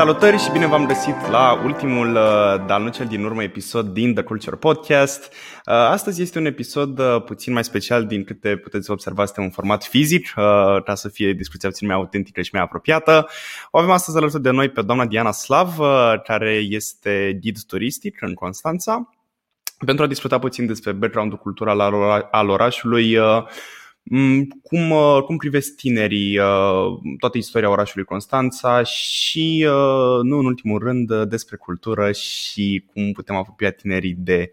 Salutări și bine v-am găsit la ultimul, uh, dar nu cel din urmă, episod din The Culture Podcast. Uh, astăzi este un episod uh, puțin mai special din câte puteți observa, este un format fizic, ca să fie discuția puțin mai autentică și mai apropiată. O avem astăzi alături de noi pe doamna Diana Slav, care este ghid turistic în Constanța, pentru a discuta puțin despre background-ul cultural al orașului, Mm, cum, uh, cum privesc tinerii uh, toată istoria orașului Constanța și, uh, nu în ultimul rând, despre cultură și cum putem apropia tinerii de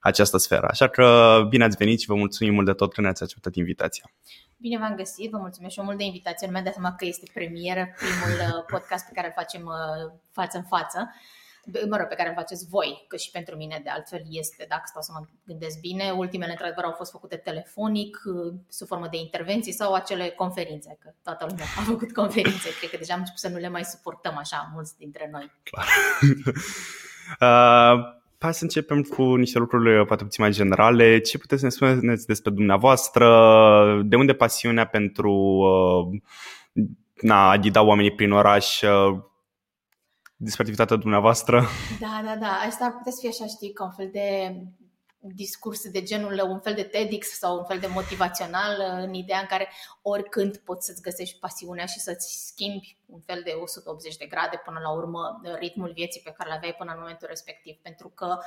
această sferă. Așa că bine ați venit și vă mulțumim mult de tot că ne-ați acceptat invitația. Bine v-am găsit, vă mulțumesc și mult de invitație. Nu mi-am dat seama că este premieră, primul podcast pe care îl facem față în față mă rog, pe care îl faceți voi, că și pentru mine de altfel este, dacă stau să mă gândesc bine, ultimele într-adevăr au fost făcute telefonic, sub formă de intervenții sau acele conferințe, că toată lumea a făcut conferințe, cred că deja am început să nu le mai suportăm așa mulți dintre noi. Clar. uh... Hai să începem cu niște lucruri uh, poate puțin mai generale. Ce puteți să ne spuneți despre dumneavoastră? De unde pasiunea pentru uh, na, a ghida oamenii prin oraș? Uh, despre activitatea dumneavoastră. Da, da, da. Asta ar putea să fie așa, știi, ca un fel de discurs de genul, un fel de TEDx sau un fel de motivațional în ideea în care oricând poți să-ți găsești pasiunea și să-ți schimbi un fel de 180 de grade până la urmă ritmul vieții pe care l aveai până în momentul respectiv. Pentru că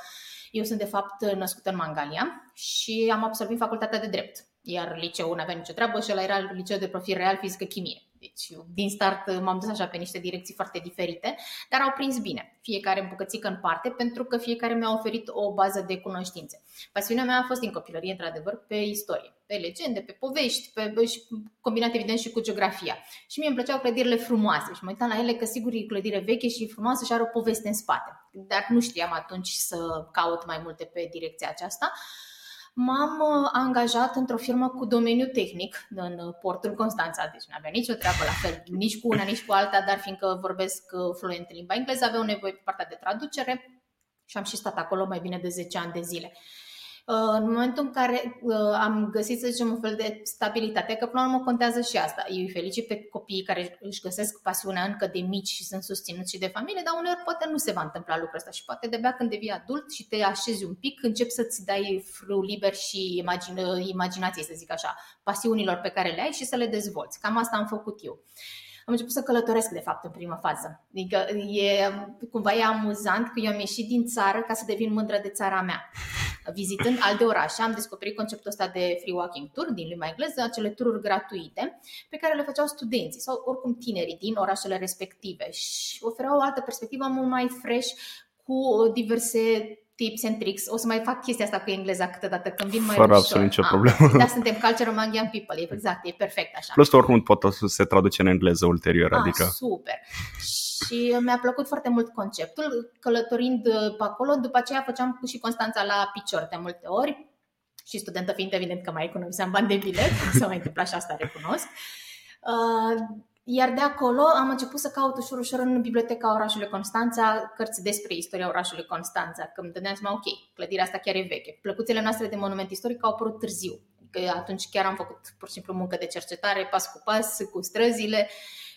eu sunt de fapt născută în Mangalia și am absolvit facultatea de drept iar liceul nu avea nicio treabă și ăla era liceu de profil real fizică-chimie. Deci din start m-am dus așa pe niște direcții foarte diferite, dar au prins bine, fiecare bucățică în parte, pentru că fiecare mi-a oferit o bază de cunoștințe. Pasiunea mea a fost din copilărie, într-adevăr, pe istorie, pe legende, pe povești, pe, și combinat evident și cu geografia. Și mie îmi plăceau clădirile frumoase și mă uitam la ele că sigur e clădire veche și frumoasă și are o poveste în spate. Dar nu știam atunci să caut mai multe pe direcția aceasta. M-am uh, angajat într-o firmă cu domeniu tehnic în uh, portul Constanța, deci nu avea nicio treabă la fel, nici cu una, nici cu alta, dar fiindcă vorbesc uh, fluent în limba engleză, aveau nevoie pe partea de traducere și am și stat acolo mai bine de 10 ani de zile. Uh, în momentul în care uh, am găsit, să zicem, un fel de stabilitate, că până la urmă contează și asta. Eu îi felicit pe copiii care își găsesc pasiunea încă de mici și sunt susținuți și de familie, dar uneori poate nu se va întâmpla lucrul ăsta și poate de-abia când devii adult și te așezi un pic, începi să-ți dai frâu liber și imagine, imaginație, să zic așa, pasiunilor pe care le ai și să le dezvolți. Cam asta am făcut eu am început să călătoresc, de fapt, în prima fază. Adică e, cumva e amuzant că eu am ieșit din țară ca să devin mândră de țara mea. Vizitând alte orașe, am descoperit conceptul ăsta de free walking tour din limba engleză, acele tururi gratuite pe care le făceau studenții sau oricum tinerii din orașele respective și oferau o altă perspectivă mult mai fresh cu diverse tips and tricks. O să mai fac chestia asta cu engleza câteodată când vin mai Fără absolut nicio ah, problemă. Da, suntem culture young people, e exact, e perfect așa. Plus oricum pot să se traduce în engleză ulterior, ah, adică... super. Și mi-a plăcut foarte mult conceptul, călătorind uh, pe acolo, după aceea făceam și Constanța la picior de multe ori, și studentă fiind evident că mai economiseam bani de bilet, să mai întâmplă și asta recunosc. Uh, iar de acolo am început să caut ușor, ușor în biblioteca orașului Constanța cărți despre istoria orașului Constanța, că îmi dădeam seama, ok, clădirea asta chiar e veche. Plăcuțele noastre de monument istoric au apărut târziu, că atunci chiar am făcut pur și simplu muncă de cercetare, pas cu pas, cu străzile,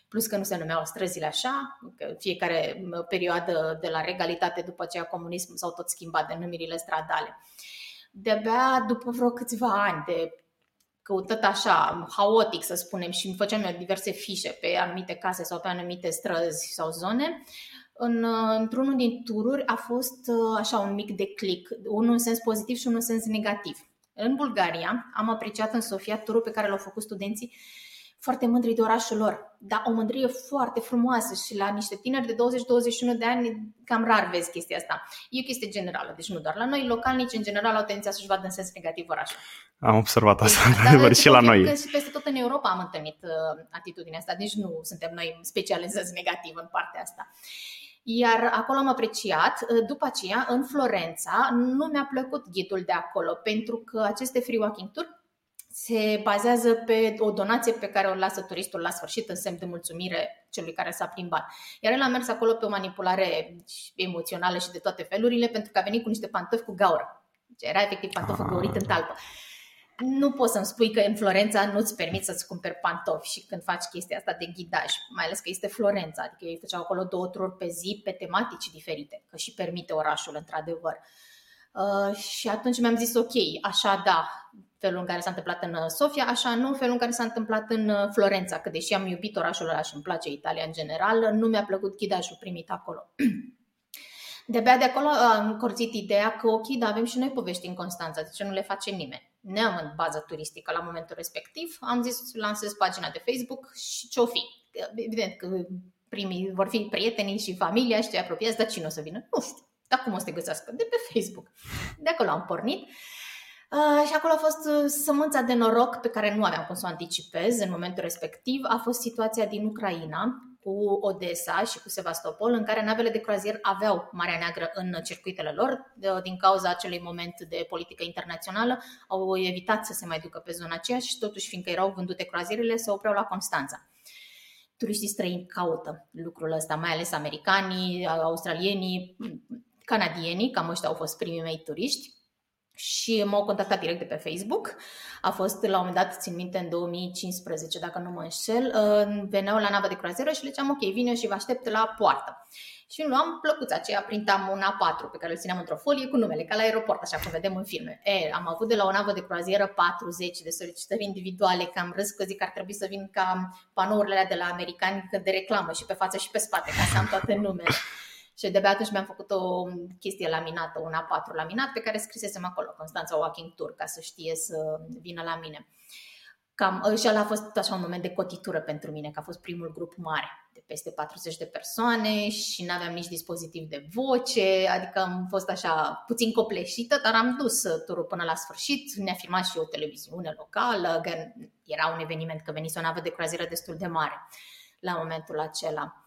plus că nu se numeau străzile așa, că fiecare perioadă de la regalitate după aceea comunism s-au tot schimbat denumirile stradale. De-abia după vreo câțiva ani de căutat așa, haotic să spunem, și îmi făceam eu diverse fișe pe anumite case sau pe anumite străzi sau zone, în, într-unul din tururi a fost uh, așa un mic declic, unul în sens pozitiv și unul în sens negativ. În Bulgaria am apreciat în Sofia turul pe care l-au făcut studenții foarte mândri de orașul lor. Dar o mândrie foarte frumoasă și la niște tineri de 20-21 de ani cam rar vezi chestia asta. E o chestie generală, deci nu doar la noi, localnici în general au tendința să-și vadă în sens negativ orașul. Am observat asta, exact, dar și la noi. Că și peste tot în Europa am întâlnit uh, atitudinea asta, deci nu suntem noi specializați negativ în partea asta. Iar acolo am apreciat. Uh, după aceea, în Florența, nu mi-a plăcut ghidul de acolo, pentru că aceste free walking tour se bazează pe o donație pe care o lasă turistul la sfârșit în semn de mulțumire celui care s-a plimbat. Iar el a mers acolo pe o manipulare emoțională și de toate felurile pentru că a venit cu niște pantofi cu gaură. Deci era efectiv pantoful ah. găurit în talpă. Nu poți să-mi spui că în Florența nu-ți permiți să-ți cumperi pantofi și când faci chestia asta de ghidaj, mai ales că este Florența, adică ei făceau acolo două tururi pe zi pe tematici diferite, că și permite orașul într-adevăr. Uh, și atunci mi-am zis ok, așa da, felul în care s-a întâmplat în uh, Sofia, așa nu felul în care s-a întâmplat în uh, Florența, că deși am iubit orașul ăla și îmi place Italia în general, nu mi-a plăcut ghidajul primit acolo. De-abia de acolo am corțit ideea că ok, da, avem și noi povești în Constanța, de ce nu le face nimeni? Neam în bază turistică la momentul respectiv, am zis lansez pagina de Facebook și ce-o fi. Evident că primii vor fi prietenii și familia și cei apropiați, dar cine o să vină? Nu știu. Dar cum o să te găsească? De pe Facebook. De acolo am pornit. Uh, și acolo a fost uh, sămânța de noroc pe care nu aveam cum să o anticipez în momentul respectiv. A fost situația din Ucraina, cu Odessa și cu Sevastopol, în care navele de croazier aveau Marea Neagră în circuitele lor. Din cauza acelui moment de politică internațională, au evitat să se mai ducă pe zona aceea și totuși, fiindcă erau vândute croazierele, se opreau la Constanța. Turiștii străini caută lucrul ăsta, mai ales americanii, australienii, canadienii, cam ăștia au fost primii mei turiști și m-au contactat direct de pe Facebook. A fost la un moment dat, țin minte, în 2015, dacă nu mă înșel, veneau la navă de croazieră și le ziceam, ok, vine și vă aștept la poartă. Și îmi luam plăcuța aceea, printam un A4 pe care îl țineam într-o folie cu numele, ca la aeroport, așa cum vedem în filme. E, am avut de la o navă de croazieră 40 de solicitări individuale, că am râs că zic că ar trebui să vin ca panourile alea de la americani de reclamă și pe față și pe spate, ca să am toate numele. Și de atunci mi-am făcut o chestie laminată, un A4 laminat pe care scrisesem acolo, Constanța Walking Tour, ca să știe să vină la mine. Cam, și ăla a fost așa un moment de cotitură pentru mine, că a fost primul grup mare, de peste 40 de persoane și nu aveam nici dispozitiv de voce, adică am fost așa puțin copleșită, dar am dus turul până la sfârșit, ne-a filmat și o televiziune locală, era un eveniment că venise o navă de croazieră destul de mare la momentul acela.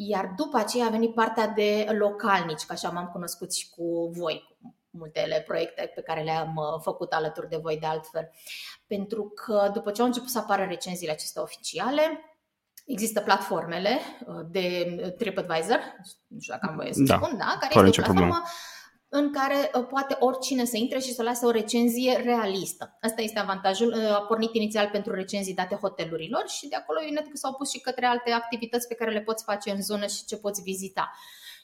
Iar după aceea a venit partea de localnici, că așa m-am cunoscut și cu voi, cu multele proiecte pe care le-am uh, făcut alături de voi de altfel. Pentru că după ce au început să apară recenziile acestea oficiale, Există platformele uh, de TripAdvisor, nu știu dacă am voie să da, spun, da, care este o platformă problemă în care uh, poate oricine să intre și să lase o recenzie realistă. Asta este avantajul. Uh, a pornit inițial pentru recenzii date hotelurilor și de acolo evident că s-au pus și către alte activități pe care le poți face în zonă și ce poți vizita.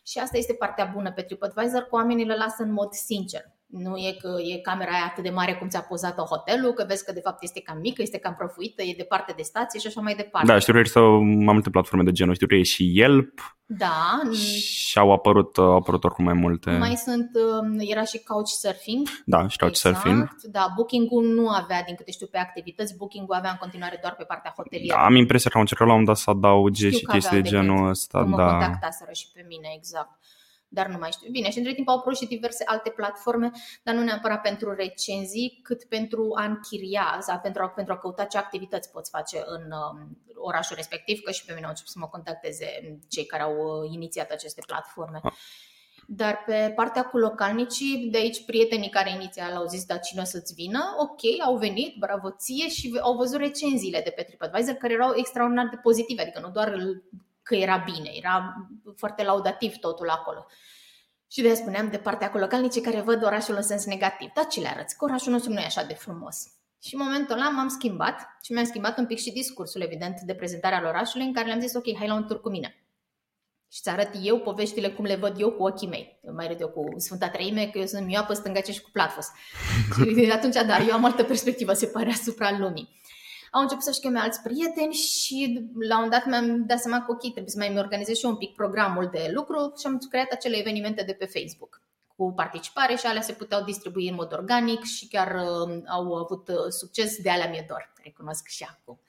Și asta este partea bună pe TripAdvisor, că oamenii le lasă în mod sincer. Nu e că e camera aia atât de mare cum ți-a pozat-o hotelul, că vezi că de fapt este cam mică, este cam prăfuită, e departe de stație și așa mai departe. Da, știu că există mai multe platforme de genul, știu că e și Yelp. Da. Și au apărut, au apărut oricum mai multe. Mai sunt, um, era și Couchsurfing. Da, și Couchsurfing. Exact, da, Booking-ul nu avea, din câte știu, pe activități, Booking-ul avea în continuare doar pe partea hotelieră. Da, am impresia că au încercat la un dat să adauge și chestii de genul ăsta. Mă da. contactaseră și pe mine, exact dar nu mai știu. Bine, și între timp au apărut și diverse alte platforme, dar nu neapărat pentru recenzii, cât pentru a închiria sau pentru a, pentru a căuta ce activități poți face în um, orașul respectiv, că și pe mine au început să mă contacteze cei care au uh, inițiat aceste platforme. Ah. Dar pe partea cu localnicii, de aici prietenii care inițial au zis, da, cine o să-ți vină, ok, au venit, bravo ție și au văzut recenziile de pe TripAdvisor care erau extraordinar de pozitive, adică nu doar că era bine, era foarte laudativ totul acolo. Și de spuneam de partea cu localnicii care văd orașul în sens negativ. Dar ce le arăți? Că orașul nostru nu e așa de frumos. Și în momentul ăla m-am schimbat și mi-am schimbat un pic și discursul, evident, de prezentare al orașului, în care le-am zis, ok, hai la un tur cu mine. Și ți arăt eu poveștile cum le văd eu cu ochii mei. Eu mai râd eu cu Sfânta Treime, că eu sunt mioapă, stângace și cu platfos. și atunci, dar eu am altă perspectivă, se pare, asupra lumii au început să-și cheme alți prieteni și la un dat mi-am dat seama că ok, trebuie să mai mi organizez și eu un pic programul de lucru și am creat acele evenimente de pe Facebook cu participare și alea se puteau distribui în mod organic și chiar uh, au avut uh, succes, de alea mi-e dor, recunosc și acum.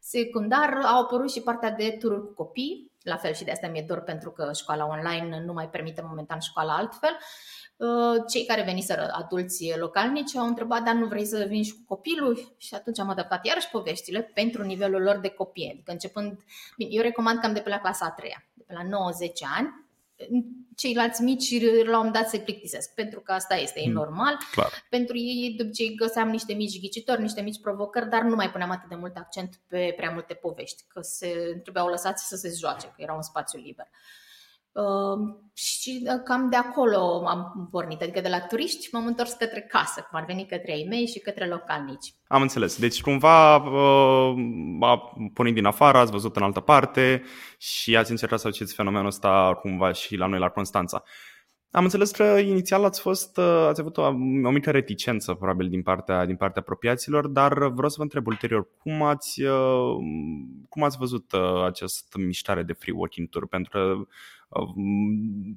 Secundar au apărut și partea de tururi cu copii, la fel și de asta mi-e dor pentru că școala online nu mai permite momentan școala altfel Uh, cei care veniseră adulți localnici au întrebat, dar nu vrei să vin și cu copilul? Și atunci am adaptat iarăși poveștile pentru nivelul lor de copii. Adică începând, bine, eu recomand cam de pe la clasa a treia, de pe la 9-10 ani, ceilalți mici la un dat se plictisesc, pentru că asta este, e mm, normal. Clar. Pentru ei, după ce găseam niște mici ghicitori, niște mici provocări, dar nu mai puneam atât de mult accent pe prea multe povești, că se trebuiau lăsați să se joace, că era un spațiu liber. Uh, Uh, și uh, cam de acolo am pornit, adică de la turiști m-am întors către casă, cum ar veni către ei mei și către localnici. Am înțeles. Deci cumva uh, a pornit din afară, ați văzut în altă parte și ați încercat să faceți fenomenul ăsta cumva și la noi la Constanța. Am înțeles că inițial ați fost, uh, ați avut o, o mică reticență probabil din partea, din partea apropiaților, dar vreau să vă întreb ulterior, cum ați, uh, cum ați văzut uh, această mișcare de free walking tour? Pentru că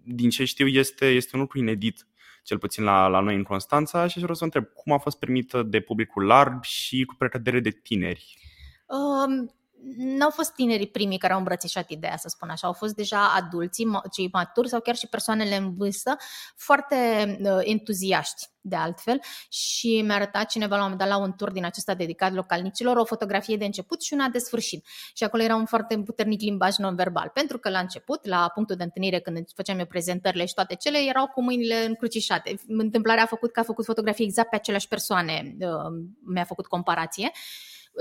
din ce știu este, este un lucru inedit cel puțin la, la noi în Constanța și vreau să vă întreb cum a fost primită de publicul larg și cu precădere de tineri? Um, n-au fost tinerii primii care au îmbrățișat ideea, să spun așa, au fost deja adulții, cei maturi sau chiar și persoanele în vârstă, foarte uh, entuziaști de altfel și mi-a arătat cineva la un moment dat la un tur din acesta dedicat localnicilor o fotografie de început și una de sfârșit. Și acolo era un foarte puternic limbaj non-verbal, pentru că la început, la punctul de întâlnire când făceam eu prezentările și toate cele, erau cu mâinile încrucișate. Întâmplarea a făcut că a făcut fotografii exact pe aceleași persoane, uh, mi-a făcut comparație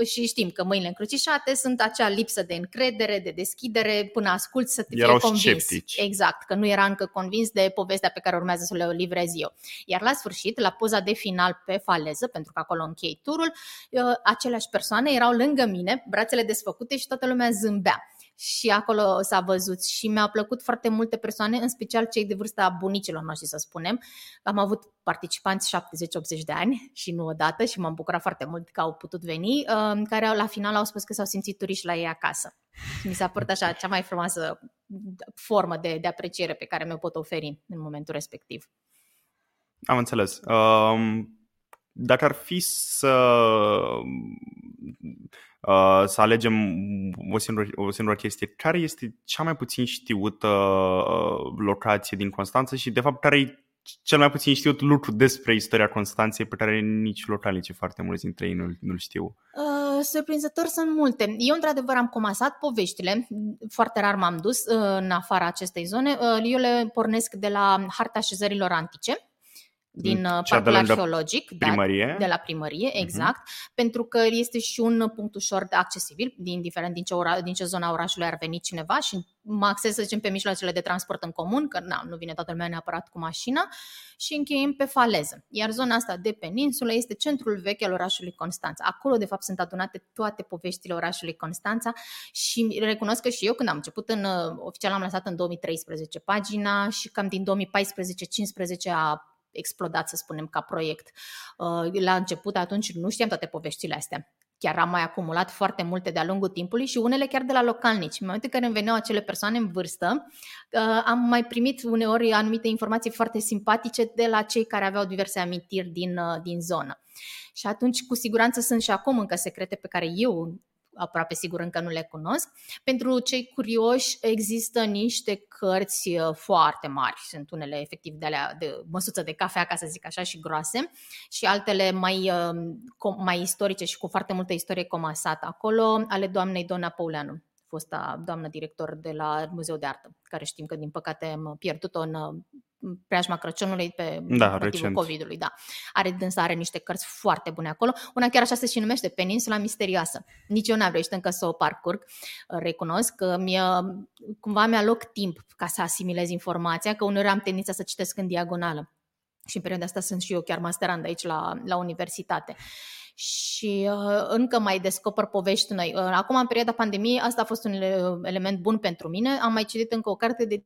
și știm că mâinile încrucișate sunt acea lipsă de încredere, de deschidere, până ascult să te fie convins. Sceptici. Exact, că nu era încă convins de povestea pe care urmează să le livrez eu. Iar la sfârșit, la poza de final pe faleză, pentru că acolo închei turul, uh, aceleași persoane erau lângă mine, brațele desfăcute și toată lumea zâmbea și acolo s-a văzut și mi-a plăcut foarte multe persoane, în special cei de vârsta bunicilor noștri, să spunem. Am avut participanți 70-80 de ani și nu odată și m-am bucurat foarte mult că au putut veni, uh, care la final au spus că s-au simțit turiști la ei acasă. Mi s-a părut așa cea mai frumoasă formă de, de apreciere pe care mi-o pot oferi în momentul respectiv. Am înțeles. Um, dacă ar fi să Uh, să alegem o singură, o singură chestie. Care este cea mai puțin știută uh, locație din Constanța și, de fapt, care e cel mai puțin știut lucru despre istoria Constanței pe care nici localnicii foarte mulți dintre ei nu, nu-l știu? Uh, surprinzător sunt multe. Eu, într-adevăr, am comasat poveștile, foarte rar m-am dus uh, în afara acestei zone. Uh, eu le pornesc de la harta așezărilor antice, din uh, Cea parcul de arheologic, primărie. Da, de la primărie, mhm. exact, uh-huh. pentru că este și un punct ușor de accesibil, indiferent din ce, ora, din ce zona orașului ar veni cineva și mă acces, să zicem, pe mijloacele de transport în comun, că na, nu vine toată lumea neapărat cu mașina, și încheiem pe faleză. Iar zona asta de peninsulă este centrul vechi al orașului Constanța. Acolo, de fapt, sunt adunate toate poveștile orașului Constanța și recunosc că și eu, când am început, în, uh, oficial am lăsat în 2013 pagina și cam din 2014-15 a explodat, să spunem, ca proiect. Uh, la început, atunci, nu știam toate poveștile astea. Chiar am mai acumulat foarte multe de-a lungul timpului și unele chiar de la localnici. În momentul în care îmi veneau acele persoane în vârstă, uh, am mai primit uneori anumite informații foarte simpatice de la cei care aveau diverse amintiri din, uh, din zonă. Și atunci, cu siguranță, sunt și acum încă secrete pe care eu aproape sigur încă nu le cunosc. Pentru cei curioși există niște cărți uh, foarte mari, sunt unele efectiv de alea de măsuță de cafea, ca să zic așa, și groase și altele mai, uh, mai istorice și cu foarte multă istorie comasată acolo, ale doamnei Dona Pauleanu fosta doamnă director de la Muzeul de Artă, care știm că din păcate am pierdut-o în preajma Crăciunului pe da, motivul COVID-ului. Da. Are dânsa, are niște cărți foarte bune acolo. Una chiar așa se și numește, Peninsula Misterioasă. Nici eu n-am reușit încă să o parcurg. Recunosc că mi cumva mi-a loc timp ca să asimilez informația, că uneori am tendința să citesc în diagonală. Și în perioada asta sunt și eu chiar masterand aici la, la universitate și uh, încă mai descoper povești noi. Uh, acum, în perioada pandemiei, asta a fost un element bun pentru mine. Am mai citit încă o carte de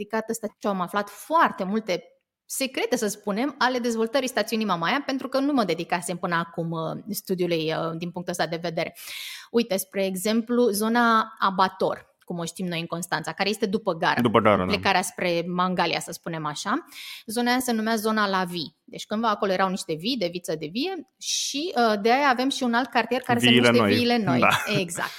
dedicată ce am aflat foarte multe secrete, să spunem, ale dezvoltării stațiunii Mamaia, pentru că nu mă dedicasem până acum uh, studiului uh, din punctul ăsta de vedere. Uite, spre exemplu, zona Abator, cum o știm noi în Constanța, care este după gară, după gară da. plecarea da. spre Mangalia, să spunem așa. Zona aia se numea zona la vii. Deci cândva acolo erau niște vii, de viță de vie și uh, de aia avem și un alt cartier care Viile se numește noi. Viile Noi. Da. Exact.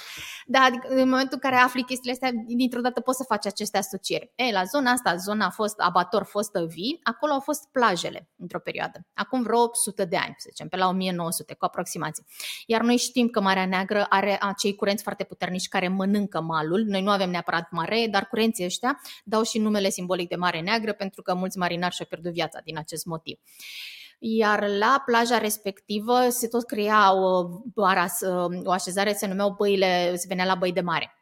Da, adică în momentul în care afli chestiile astea, dintr-o dată poți să faci aceste asocieri. E, la zona asta, zona a fost abator, fostă vii, acolo au fost plajele într-o perioadă. Acum vreo 100 de ani, să zicem, pe la 1900, cu aproximație. Iar noi știm că Marea Neagră are acei curenți foarte puternici care mănâncă malul. Noi nu avem neapărat mare, dar curenții ăștia dau și numele simbolic de Mare Neagră pentru că mulți marinari și-au pierdut viața din acest motiv iar la plaja respectivă se tot crea o, bara, o așezare, se numeau băile, se venea la băi de mare.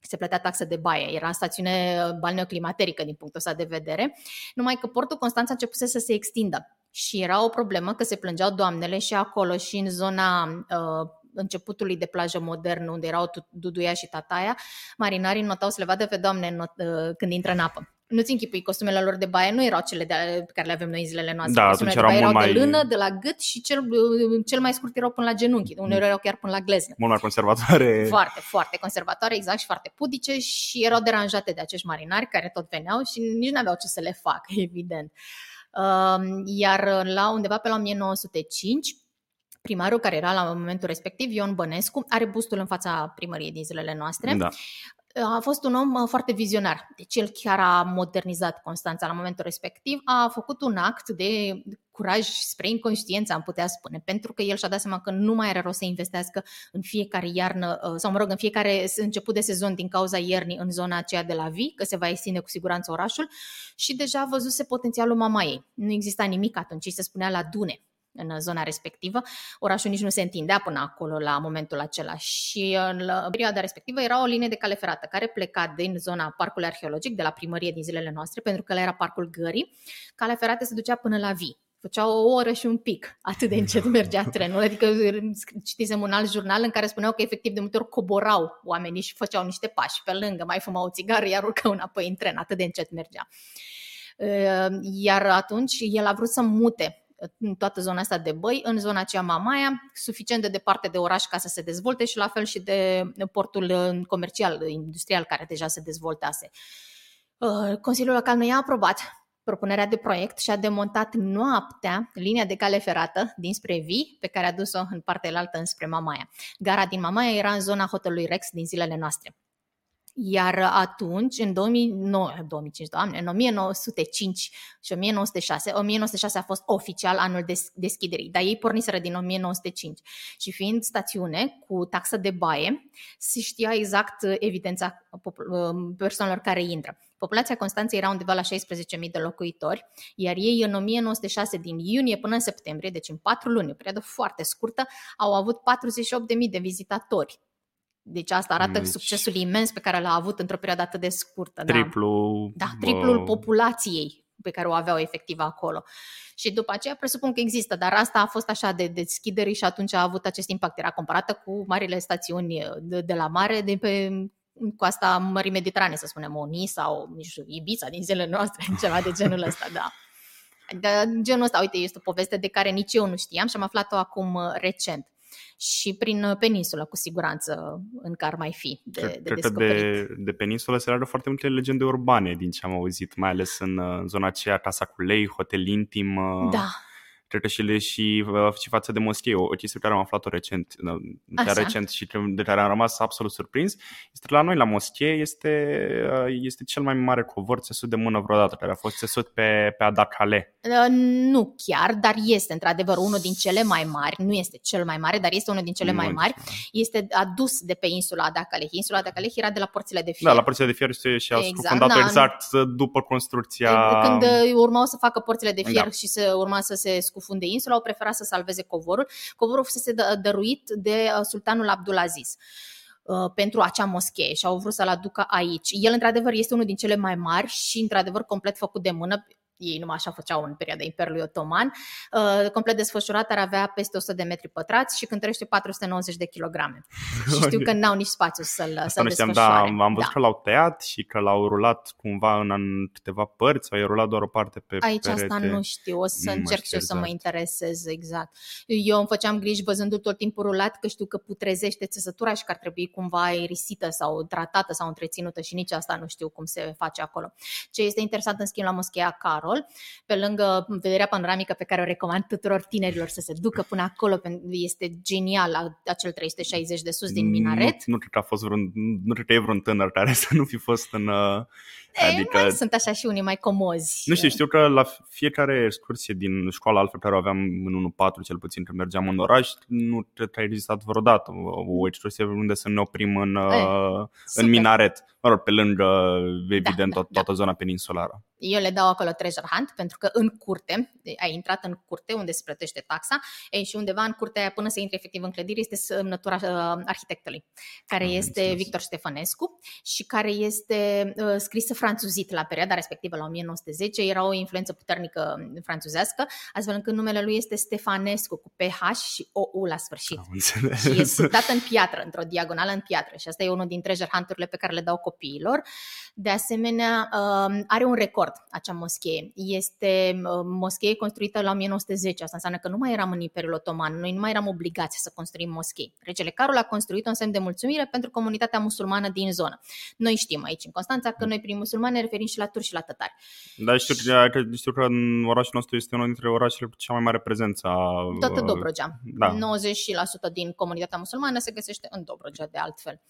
se plătea taxă de baie. Era stațiune balneoclimaterică din punctul ăsta de vedere, numai că portul Constanța începuse să se extindă. Și era o problemă că se plângeau doamnele și acolo și în zona uh, începutului de plajă modernă, unde erau Duduia și Tataia, marinarii notau să le vadă pe doamne not, uh, când intră în apă. Nu-ți închipui, costumele lor de baie nu erau cele de, pe care le avem noi în zilele noastre. Da, costumele atunci de erau baie mult erau mai- de lână, de la gât și cel, cel mai scurt erau până la genunchi. Uneori erau chiar până la glezne. Mult mai conservatoare. Foarte, foarte conservatoare, exact, și foarte pudice și erau deranjate de acești marinari care tot veneau și nici nu aveau ce să le facă, evident. Um, Iar la undeva pe la 1905, primarul care era la momentul respectiv, Ion Bănescu, are bustul în fața primăriei din zilele noastre. Da. A fost un om uh, foarte vizionar. Deci el chiar a modernizat Constanța la momentul respectiv, a făcut un act de curaj spre inconștiență, am putea spune, pentru că el și-a dat seama că nu mai are rost să investească în fiecare iarnă, uh, sau mă rog, în fiecare început de sezon din cauza iernii în zona aceea de la Vi, că se va extinde cu siguranță orașul și deja văzuse potențialul Mamaiei. Nu exista nimic atunci, ci se spunea la Dune în zona respectivă. Orașul nici nu se întindea până acolo la momentul acela și în la perioada respectivă era o linie de cale ferată care pleca din zona parcului arheologic, de la primărie din zilele noastre, pentru că la era parcul Gării. Calea ferată se ducea până la Vii. Făcea o oră și un pic, atât de încet mergea trenul. Adică citisem un alt jurnal în care spuneau că efectiv de multe ori coborau oamenii și făceau niște pași pe lângă, mai fumau o țigară, iar urcau înapoi în tren, atât de încet mergea. Iar atunci el a vrut să mute în toată zona asta de băi, în zona aceea Mamaia, suficient de departe de oraș ca să se dezvolte și la fel și de portul comercial, industrial care deja se dezvoltase. Consiliul Local nu i-a aprobat propunerea de proiect și a demontat noaptea linia de cale ferată dinspre Vii, pe care a dus-o în partea altă înspre Mamaia. Gara din Mamaia era în zona hotelului Rex din zilele noastre. Iar atunci, în 2009, 2005, doamne, în 1905 și 1906, 1906 a fost oficial anul des- deschiderii, dar ei porniseră din 1905. Și fiind stațiune cu taxă de baie, se știa exact evidența persoanelor care intră. Populația Constanței era undeva la 16.000 de locuitori, iar ei în 1906, din iunie până în septembrie, deci în patru luni, o perioadă foarte scurtă, au avut 48.000 de vizitatori. Deci asta arată deci, succesul imens pe care l-a avut într-o perioadă atât de scurtă. Triplu, da, da triplul populației pe care o aveau efectiv acolo. Și după aceea presupun că există, dar asta a fost așa de deschidere și atunci a avut acest impact. Era comparată cu marile stațiuni de, de la mare, de pe coasta Mării Mediterane, să spunem, Oni sau, nu știu, Ibiza din zilele noastre, ceva de genul ăsta, da. De genul ăsta, uite, este o poveste de care nici eu nu știam și am aflat-o acum recent și prin peninsulă, cu siguranță, în care ar mai fi de, cred, de cred descoperit. că de, de peninsulă se leagă foarte multe legende urbane din ce am auzit, mai ales în, în zona aceea, Casa cu Lei, Hotel Intim. Da. Cred că și, le, și, și față de moschee, o, o chestie pe care am aflat-o recent, chiar Așa. recent și de care am rămas absolut surprins, este că la noi, la moschee, este, este cel mai mare covor țesut de mână vreodată, care a fost țesut pe, pe Adacale. Nu chiar, dar este într-adevăr unul din cele mai mari, nu este cel mai mare, dar este unul din cele Nu mai este mari. cel Este adus de pe insula Adacaleh. Insula Adacaleh era de la porțile de fier. Da, la porțile de fier și, și au Exact, scufundat-o da, exact după construcția... Când uh, urmau să facă porțile de fier Da. și să urma să se scufunde insula, au preferat să salveze covorul. Covorul fusese dă- dăruit de uh, sultanul Abdulaziz uh, pentru acea moschee și au vrut să-l aducă aici. El, într-adevăr, este unul din cele mai mari și, într-adevăr, complet făcut de mână. Ei numai așa făceau în perioada Imperiului Otoman. Uh, complet desfășurat, ar avea peste 100 de metri pătrați și cântărește 490 de kilograme. Și știu că n-au nici spațiu să-l, Asta să-l nu știam, desfășoare. da, am văzut că l-au tăiat și că l-au rulat cumva în, în câteva părți sau i-au rulat doar o parte pe Aici perete. asta nu știu, o să Nu mai încerc știu și eu să mă exact. interesez exact. Eu îmi făceam griji văzându-l tot timpul rulat că știu că putrezește țesătura și că ar trebui cumva aerisită sau tratată sau întreținută și nici asta nu știu cum se face acolo. Ce este interesant în schimb la Moscheea Carol, pe lângă vederea panoramică pe care o recomand tuturor tinerilor să se ducă până acolo, pentru- este genial a- acel 360 de sus din minaret. Nu, nu cred că a fost vreun, nu cred că e vreun tânăr care să nu fi fost în... uh, Adică... Adică, mai sunt așa și unii mai comozi. nu știu, știu că la fiecare excursie din școala altfel care o aveam în 1-4, cel puțin când mergeam în oraș, nu cred că a existat vreodată o o excursie unde să ne oprim în, uh, în Super. minaret. Mă rog, pe lângă, evident, da, to- toată zona peninsulară. Eu le dau acolo treasure hunt pentru că în curte, ai intrat în curte unde se plătește taxa, ei, și undeva în curtea aia, până să intri efectiv în clădire, este semnătura uh, arhitectului, care Am este înțeles. Victor Stefanescu și care este uh, scrisă franțuzit la perioada respectivă, la 1910. Era o influență puternică franțuzească, astfel încât numele lui este Stefanescu, cu PH și OU la sfârșit. Și este dat în piatră, într-o diagonală în piatră. Și asta e unul din treasure hunt-urile pe care le dau copiilor. De asemenea, uh, are un record acea moschee. Este uh, moschee construită la 1910. Asta înseamnă că nu mai eram în Imperiul Otoman. Noi nu mai eram obligați să construim moschei. Regele Carol a construit un semn de mulțumire pentru comunitatea musulmană din zonă. Noi știm aici în Constanța că noi prin musulmani ne referim și la turci și la tătari. Da, știu, știu că în orașul nostru este unul dintre orașele cu cea mai mare prezență a... Toată Dobrogea. Da. 90% din comunitatea musulmană se găsește în Dobrogea de altfel.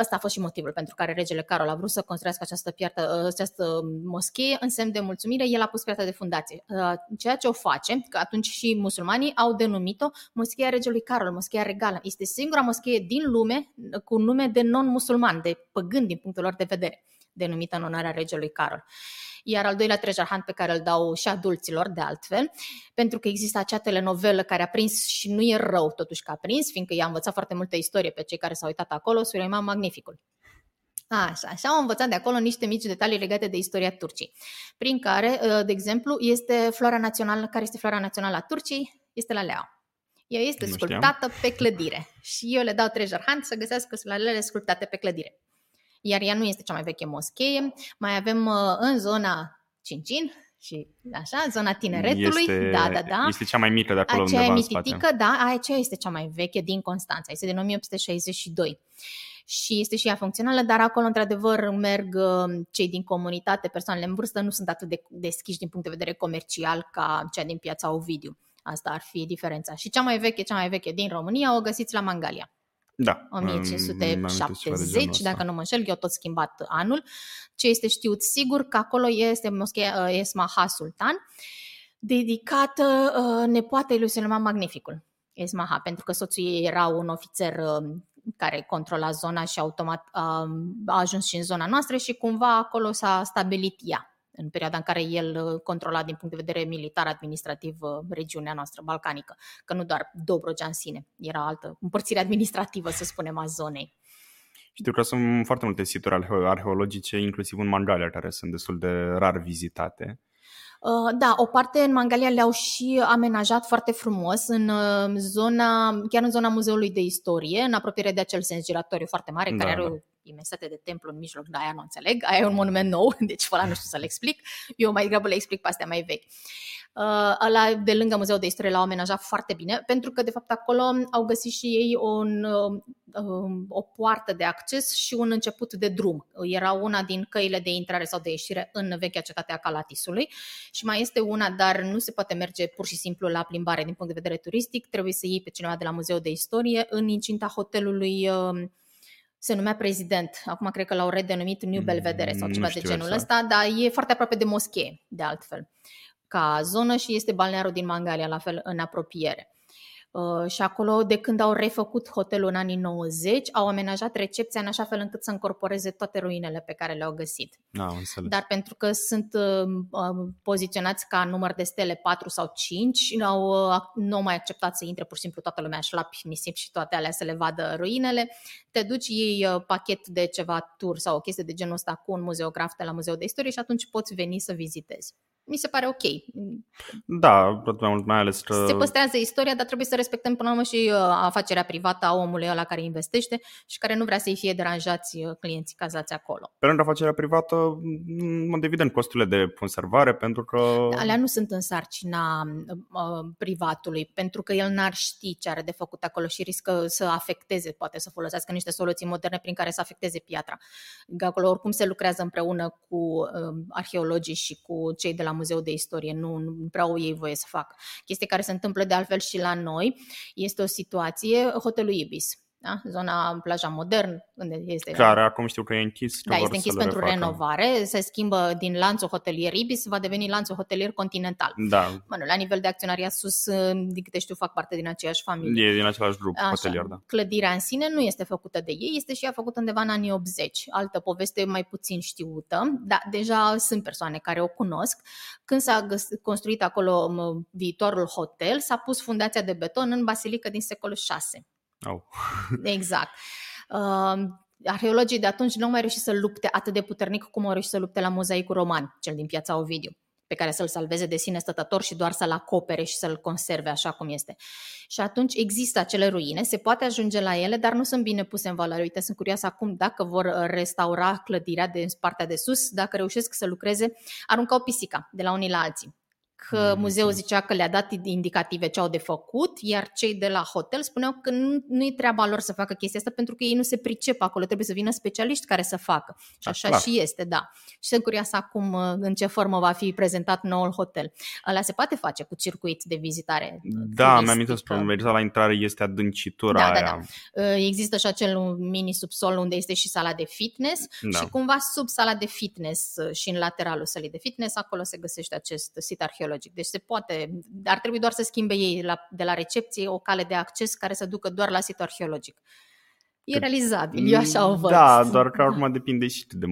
Ăsta uh, a fost și motivul pentru care regele Carol a vrut să construiască această, piartă, uh, această moschee în semn de mulțumire. El a pus piața de fundație. Uh, ceea ce o face, că atunci și musulmanii au denumit-o moscheea regelui Carol, moscheea regală. Este singura moschee din lume cu nume de non-musulman, de păgând din punctul lor de vedere, denumită în onoarea regelui Carol. Iar al doilea treasure hunt pe care îl dau și adulților, de altfel, pentru că există acea telenovelă care a prins și nu e rău totuși că a prins, fiindcă i-a învățat foarte multă istorie pe cei care s-au uitat acolo, Suleiman Magnificul. Așa, așa au învățat de acolo niște mici detalii legate de istoria Turciei, prin care, ă, de exemplu, este flora națională, care este flora națională a Turciei, este la Lea. Ea este nu sculptată știam. pe clădire și eu le dau treasure hunt să găsească sulalele sculptate pe clădire. Iar ea nu este cea mai veche moschee, mai avem ă, în zona Cincin, și așa, zona tineretului, este, da, da, da. Este cea mai mică de acolo aceea undeva mititică, în spate. da, aceea este cea mai veche din Constanța, este din 1862 și este și ea funcțională, dar acolo, într-adevăr, merg uh, cei din comunitate, persoanele în vârstă, nu sunt atât de deschiși din punct de vedere comercial ca cea din piața Ovidiu. Asta ar fi diferența. Și cea mai veche, cea mai veche din România o găsiți la Mangalia. Da. 1570, dacă nu mă înșel, eu tot schimbat anul. Ce este știut sigur că acolo este moschea uh, Esmaha Sultan, dedicată uh, nepoatei lui Suleiman Magnificul. Esmaha, pentru că soțul ei era un ofițer care controla zona și automat a ajuns și în zona noastră și cumva acolo s-a stabilit ea în perioada în care el uh, controla din punct de vedere militar, administrativ, uh, regiunea noastră balcanică, că nu doar Dobrogea în sine, era altă împărțire administrativă, să spunem, a zonei. Știu că sunt foarte multe situri arheologice, inclusiv în Mangalia, care sunt destul de rar vizitate. Uh, da, o parte în Mangalia le-au și amenajat foarte frumos în uh, zona, chiar în zona Muzeului de Istorie, în apropiere de acel sens giratoriu foarte mare, da, care are da. o imensitate de templu în mijloc, dar aia nu înțeleg, aia e un monument nou, deci ăla nu știu să le explic, eu mai degrabă le explic pe astea mai vechi. Uh, ăla de lângă Muzeul de Istorie l-au amenajat foarte bine, pentru că de fapt acolo au găsit și ei un, uh, um, o poartă de acces și un început de drum. Era una din căile de intrare sau de ieșire în vechea cetate a Calatisului și mai este una, dar nu se poate merge pur și simplu la plimbare din punct de vedere turistic, trebuie să iei pe cineva de la Muzeul de Istorie în incinta hotelului uh, se numea prezident. Acum cred că l-au redenumit New Belvedere sau ceva de genul exact. ăsta, dar e foarte aproape de moschee, de altfel ca zonă și este balnearul din Mangalia, la fel în apropiere. Uh, și acolo, de când au refăcut hotelul în anii 90, au amenajat recepția în așa fel încât să încorporeze toate ruinele pe care le-au găsit. Ah, Dar pentru că sunt uh, uh, poziționați ca număr de stele 4 sau 5, au, uh, nu au mai acceptat să intre pur și simplu toată lumea șlapi, nisip și toate alea să le vadă ruinele. Te duci, iei uh, pachet de ceva tur sau o chestie de genul ăsta cu un muzeograf de la Muzeul de Istorie și atunci poți veni să vizitezi mi se pare ok. Da, mai mult mai ales că... Se păstrează istoria, dar trebuie să respectăm până la urmă și uh, afacerea privată a omului ăla care investește și care nu vrea să-i fie deranjați uh, clienții cazați acolo. Pe lângă afacerea privată, în evident, costurile de conservare, pentru că... Alea nu sunt în sarcina uh, privatului, pentru că el n-ar ști ce are de făcut acolo și riscă să afecteze, poate să folosească niște soluții moderne prin care să afecteze piatra. Acolo oricum se lucrează împreună cu uh, arheologii și cu cei de la Muzeu de Istorie, nu, nu prea au ei voie să facă. Chestie care se întâmplă de altfel și la noi este o situație, hotelul Ibis. Da? zona plaja modern, unde este... Care acum știu că e închis. Da, este închis pentru refacă. renovare, se schimbă din lanțul hotelier Ibis, va deveni lanțul hotelier continental. Da. Bueno, la nivel de acționariat sus, din câte știu, fac parte din aceeași familie. E din același grup Așa. hotelier, da. Clădirea în sine nu este făcută de ei, este și ea făcută undeva în anii 80. Altă poveste mai puțin știută, dar deja sunt persoane care o cunosc. Când s-a construit acolo viitorul hotel, s-a pus fundația de beton în basilică din secolul 6. Oh. exact. Uh, arheologii de atunci nu au mai reușit să lupte atât de puternic cum au reușit să lupte la mozaicul roman, cel din piața Ovidiu pe care să-l salveze de sine stătător și doar să-l acopere și să-l conserve așa cum este. Și atunci există acele ruine, se poate ajunge la ele, dar nu sunt bine puse în valoare. Uite, sunt curioasă acum dacă vor restaura clădirea de partea de sus, dacă reușesc să lucreze, aruncau pisica de la unii la alții că muzeul zicea că le-a dat indicative ce au de făcut, iar cei de la hotel spuneau că nu, nu e treaba lor să facă chestia asta pentru că ei nu se pricep acolo, trebuie să vină specialiști care să facă. Și da, așa Clar. și este, da. Și sunt curioasă acum uh, în ce formă va fi prezentat noul hotel. Ăla se poate face cu circuit de vizitare. Uh, da, mi-am amintit spre la intrare este adâncitura da, aia. Da, da. Uh, există și acel mini subsol unde este și sala de fitness da. și cumva sub sala de fitness și în lateralul sălii de fitness, acolo se găsește acest sit arheologic arheologic. Deci se poate, ar trebui doar să schimbe ei la, de la recepție o cale de acces care să ducă doar la situl arheologic. E realizabil, eu așa o văd. Da, doar că acum da. depinde și de,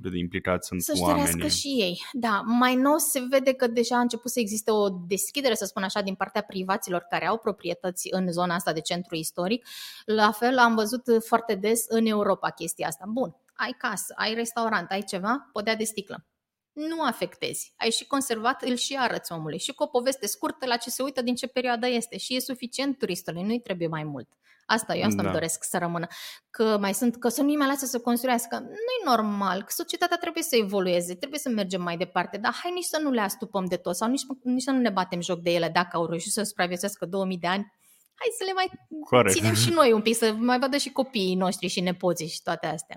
de implicați sunt Să-și oamenii. și ei. Da, mai nou se vede că deja a început să existe o deschidere, să spun așa, din partea privaților care au proprietăți în zona asta de centru istoric. La fel am văzut foarte des în Europa chestia asta. Bun, ai casă, ai restaurant, ai ceva, podea de sticlă nu afectezi. Ai și conservat, îl și arăți omului. Și cu o poveste scurtă la ce se uită din ce perioadă este. Și e suficient turistului, nu-i trebuie mai mult. Asta eu asta da. îmi doresc să rămână. Că mai sunt, că să nu-i mai lasă să construiască. Nu-i normal, că societatea trebuie să evolueze, trebuie să mergem mai departe, dar hai nici să nu le astupăm de tot sau nici, nici să nu ne batem joc de ele dacă au reușit să supraviețuiască 2000 de ani. Hai să le mai Corect. ținem și noi un pic, să mai vadă și copiii noștri și nepoții și toate astea.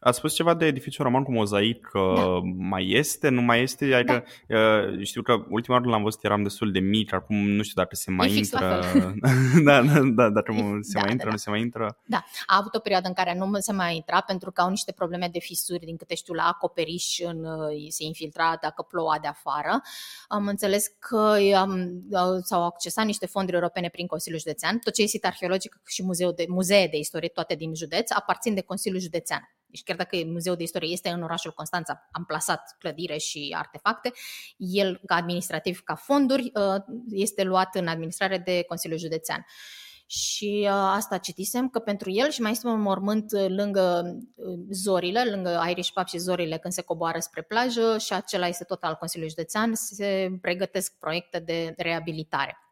Ați spus ceva de edificiu roman cu mozaic, da. mai este, nu mai este? Adică da. știu că ultima oară l-am văzut eram destul de mic, acum nu știu dacă se mai e intră. da, da, da, dacă e, se da, mai da, intră, da. nu se mai intră. Da, a avut o perioadă în care nu se mai intra pentru că au niște probleme de fisuri, din câte știu, la acoperiș în, se infiltra dacă ploua de afară. Am înțeles că am, s-au accesat niște fonduri europene prin Consiliul Județean. Tot ce e sit arheologic și muzeu de, muzee de istorie, toate din județ, aparțin de Consiliul Județean. Deci chiar dacă Muzeul de Istorie este în orașul Constanța, am plasat clădire și artefacte, el ca administrativ, ca fonduri, uh, este luat în administrare de Consiliul Județean. Și uh, asta citisem, că pentru el și mai este un mormânt lângă uh, zorile, lângă Irish Pub și zorile când se coboară spre plajă și acela este tot al Consiliului Județean, se pregătesc proiecte de reabilitare.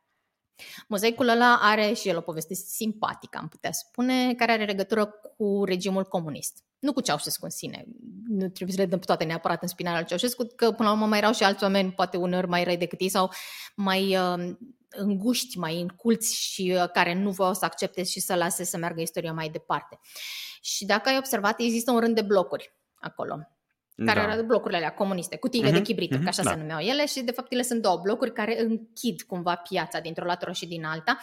Mozaicul ăla are și el o poveste simpatică, am putea spune, care are legătură cu regimul comunist nu cu Ceaușescu în sine. Nu trebuie să le dăm toate neapărat în spinarea lui Ceaușescu, că până la urmă mai erau și alți oameni, poate uneori mai răi decât ei sau mai uh, înguști, mai înculți și uh, care nu vreau să accepte și să lase să meargă istoria mai departe. Și dacă ai observat, există un rând de blocuri acolo care da. erau blocurile alea comuniste, cutiile uh-huh, de chibrită, uh-huh, ca așa da. se numeau ele și de fapt ele sunt două blocuri care închid cumva piața dintr-o latură și din alta.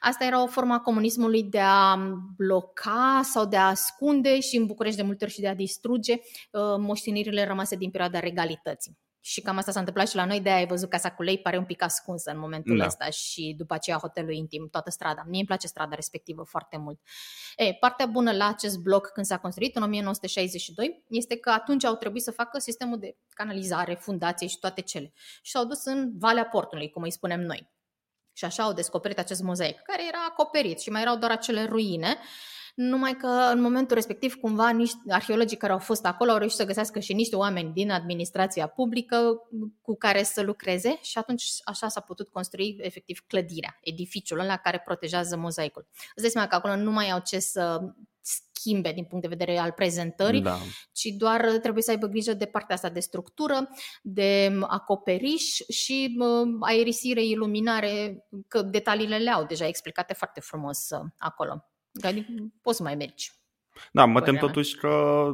Asta era o formă a comunismului de a bloca sau de a ascunde și în București de multe ori și de a distruge uh, moștenirile rămase din perioada regalității. Și cam asta s-a întâmplat și la noi, de-aia ai văzut Casa cu Lei, pare un pic ascunsă în momentul da. ăsta și după aceea hotelul intim, toată strada. Mie îmi place strada respectivă foarte mult. E, partea bună la acest bloc când s-a construit în 1962 este că atunci au trebuit să facă sistemul de canalizare, fundație și toate cele. Și s-au dus în Valea Portului, cum îi spunem noi. Și așa au descoperit acest mozaic, care era acoperit și mai erau doar acele ruine numai că în momentul respectiv cumva niște arheologii care au fost acolo au reușit să găsească și niște oameni din administrația publică cu care să lucreze și atunci așa s-a putut construi efectiv clădirea, edificiul ăla care protejează mozaicul. Îți dai seama că acolo nu mai au ce să schimbe din punct de vedere al prezentării, da. ci doar trebuie să aibă grijă de partea asta de structură, de acoperiș și aerisire, iluminare, că detaliile le au deja explicate foarte frumos uh, acolo. Adică poți să mai mergi. Da, mă tem totuși că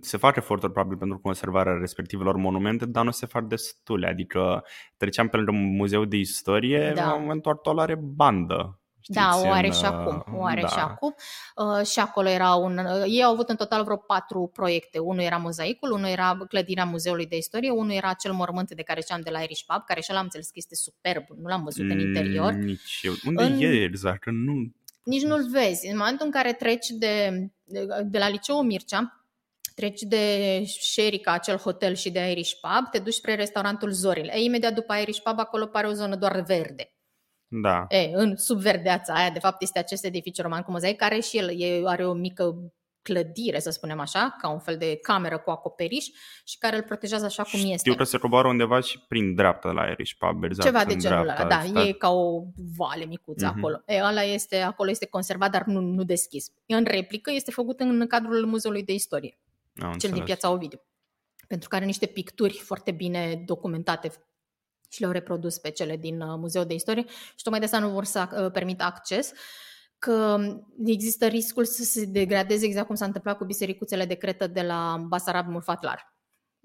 se fac eforturi probabil pentru conservarea respectivelor monumente, dar nu se fac destule. Adică treceam pe lângă muzeul de istorie, da. în momentul actual are bandă. știți, Da, o are în, și acum. O are da. și acum. Uh, și acolo era un... Uh, ei au avut în total vreo patru proiecte. Unul era mozaicul, unul era clădirea Muzeului de Istorie, unul era acel mormânt de care știam de la Irish Pub, care și l-am înțeles că este superb, nu l-am văzut în interior. Mm, Nici eu. Unde În- e exact? Că nu... Nici nu-l vezi. În momentul în care treci de, de, de la liceul Mircea, treci de Sherica, acel hotel și de Irish Pub, te duci spre restaurantul Zorile. E, imediat după Irish Pub, acolo pare o zonă doar verde. Da. E, în sub verdeața aia, de fapt, este acest edificiu roman cu mozaic, care și el e, are o mică clădire, să spunem așa, ca un fel de cameră cu acoperiș și care îl protejează așa cum este. Știu că se coboară undeva și prin dreapta la Irish Pub, exact Ceva de în genul ăla, dreapta. da, Sta- e ca o vale micuță Mhm. acolo. E, ăla este, acolo este conservat, dar nu, nu deschis. În replică este făcut în cadrul Muzeului de Istorie, Am cel înțeles. din Piața Ovidiu, pentru că are niște picturi foarte bine documentate și le-au reprodus pe cele din uh, Muzeul de Istorie și tocmai de asta nu vor să uh, permită acces, că există riscul să se degradeze exact cum s-a întâmplat cu bisericuțele de cretă de la Basarab Murfatlar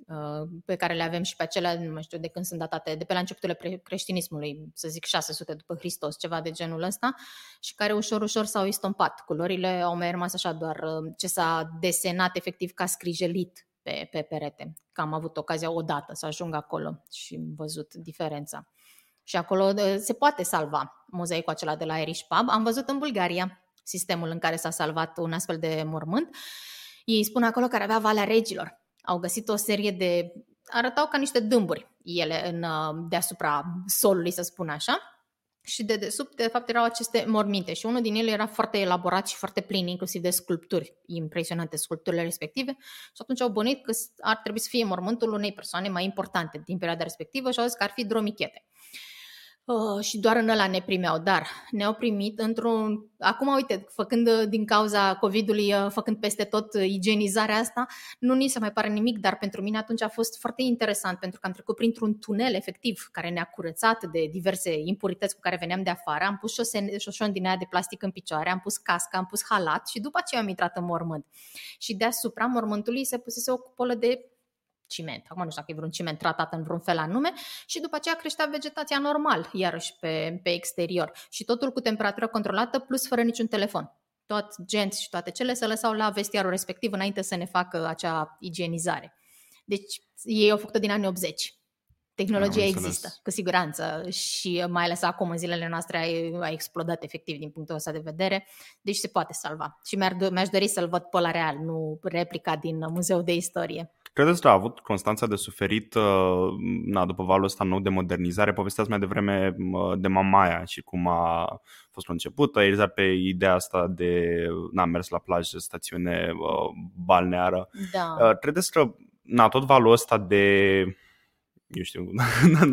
uh, pe care le avem și pe acelea, nu mai știu de când sunt datate, de pe la începutul pre- creștinismului, să zic 600 după Hristos, ceva de genul ăsta, și care ușor, ușor s-au estompat. Culorile au mai rămas așa doar uh, ce s-a desenat efectiv ca scrijelit pe, pe perete. Că am avut ocazia odată să ajung acolo și am văzut diferența. Și acolo uh, se poate salva mozaicul acela de la Irish Pub. Am văzut în Bulgaria sistemul în care s-a salvat un astfel de mormânt. Ei spun acolo că avea Valea Regilor. Au găsit o serie de... arătau ca niște dâmburi ele în, uh, deasupra solului, să spun așa. Și de desubt, de fapt, erau aceste morminte și unul din ele era foarte elaborat și foarte plin, inclusiv de sculpturi impresionante, sculpturile respective. Și atunci au bănuit că ar trebui să fie mormântul unei persoane mai importante din perioada respectivă și au zis că ar fi dromichete. Uh, și doar în ăla ne primeau, dar ne-au primit într-un... Acum, uite, făcând uh, din cauza COVID-ului, uh, făcând peste tot uh, igienizarea asta, nu ni se mai pare nimic, dar pentru mine atunci a fost foarte interesant, pentru că am trecut printr-un tunel efectiv care ne-a curățat de diverse impurități cu care veneam de afară, am pus șosen, șoșon din aia de plastic în picioare, am pus casca, am pus halat și după aceea am intrat în mormânt. Și deasupra mormântului se pusese o cupolă de ciment. Acum nu știu dacă e vreun ciment tratat în vreun fel anume și după aceea creștea vegetația normal, iarăși pe, pe exterior. Și totul cu temperatură controlată plus fără niciun telefon. Tot genți și toate cele se lăsau la vestiarul respectiv înainte să ne facă acea igienizare. Deci ei au făcut-o din anii 80. Tehnologia Am înțeles. există, cu siguranță, și mai ales acum, în zilele noastre, a, a explodat efectiv din punctul ăsta de vedere, deci se poate salva. Și mi-ar, do- mi-aș dori să-l văd pe la real, nu replica din Muzeul de Istorie. Credeți că a avut Constanța de suferit uh, na, după valul ăsta nou de modernizare? Povesteați mai devreme uh, de Mamaia și cum a fost la început, a exact pe ideea asta de n-am mers la plajă, stațiune uh, balneară. Da. Uh, credeți că na, tot valul ăsta de eu știu,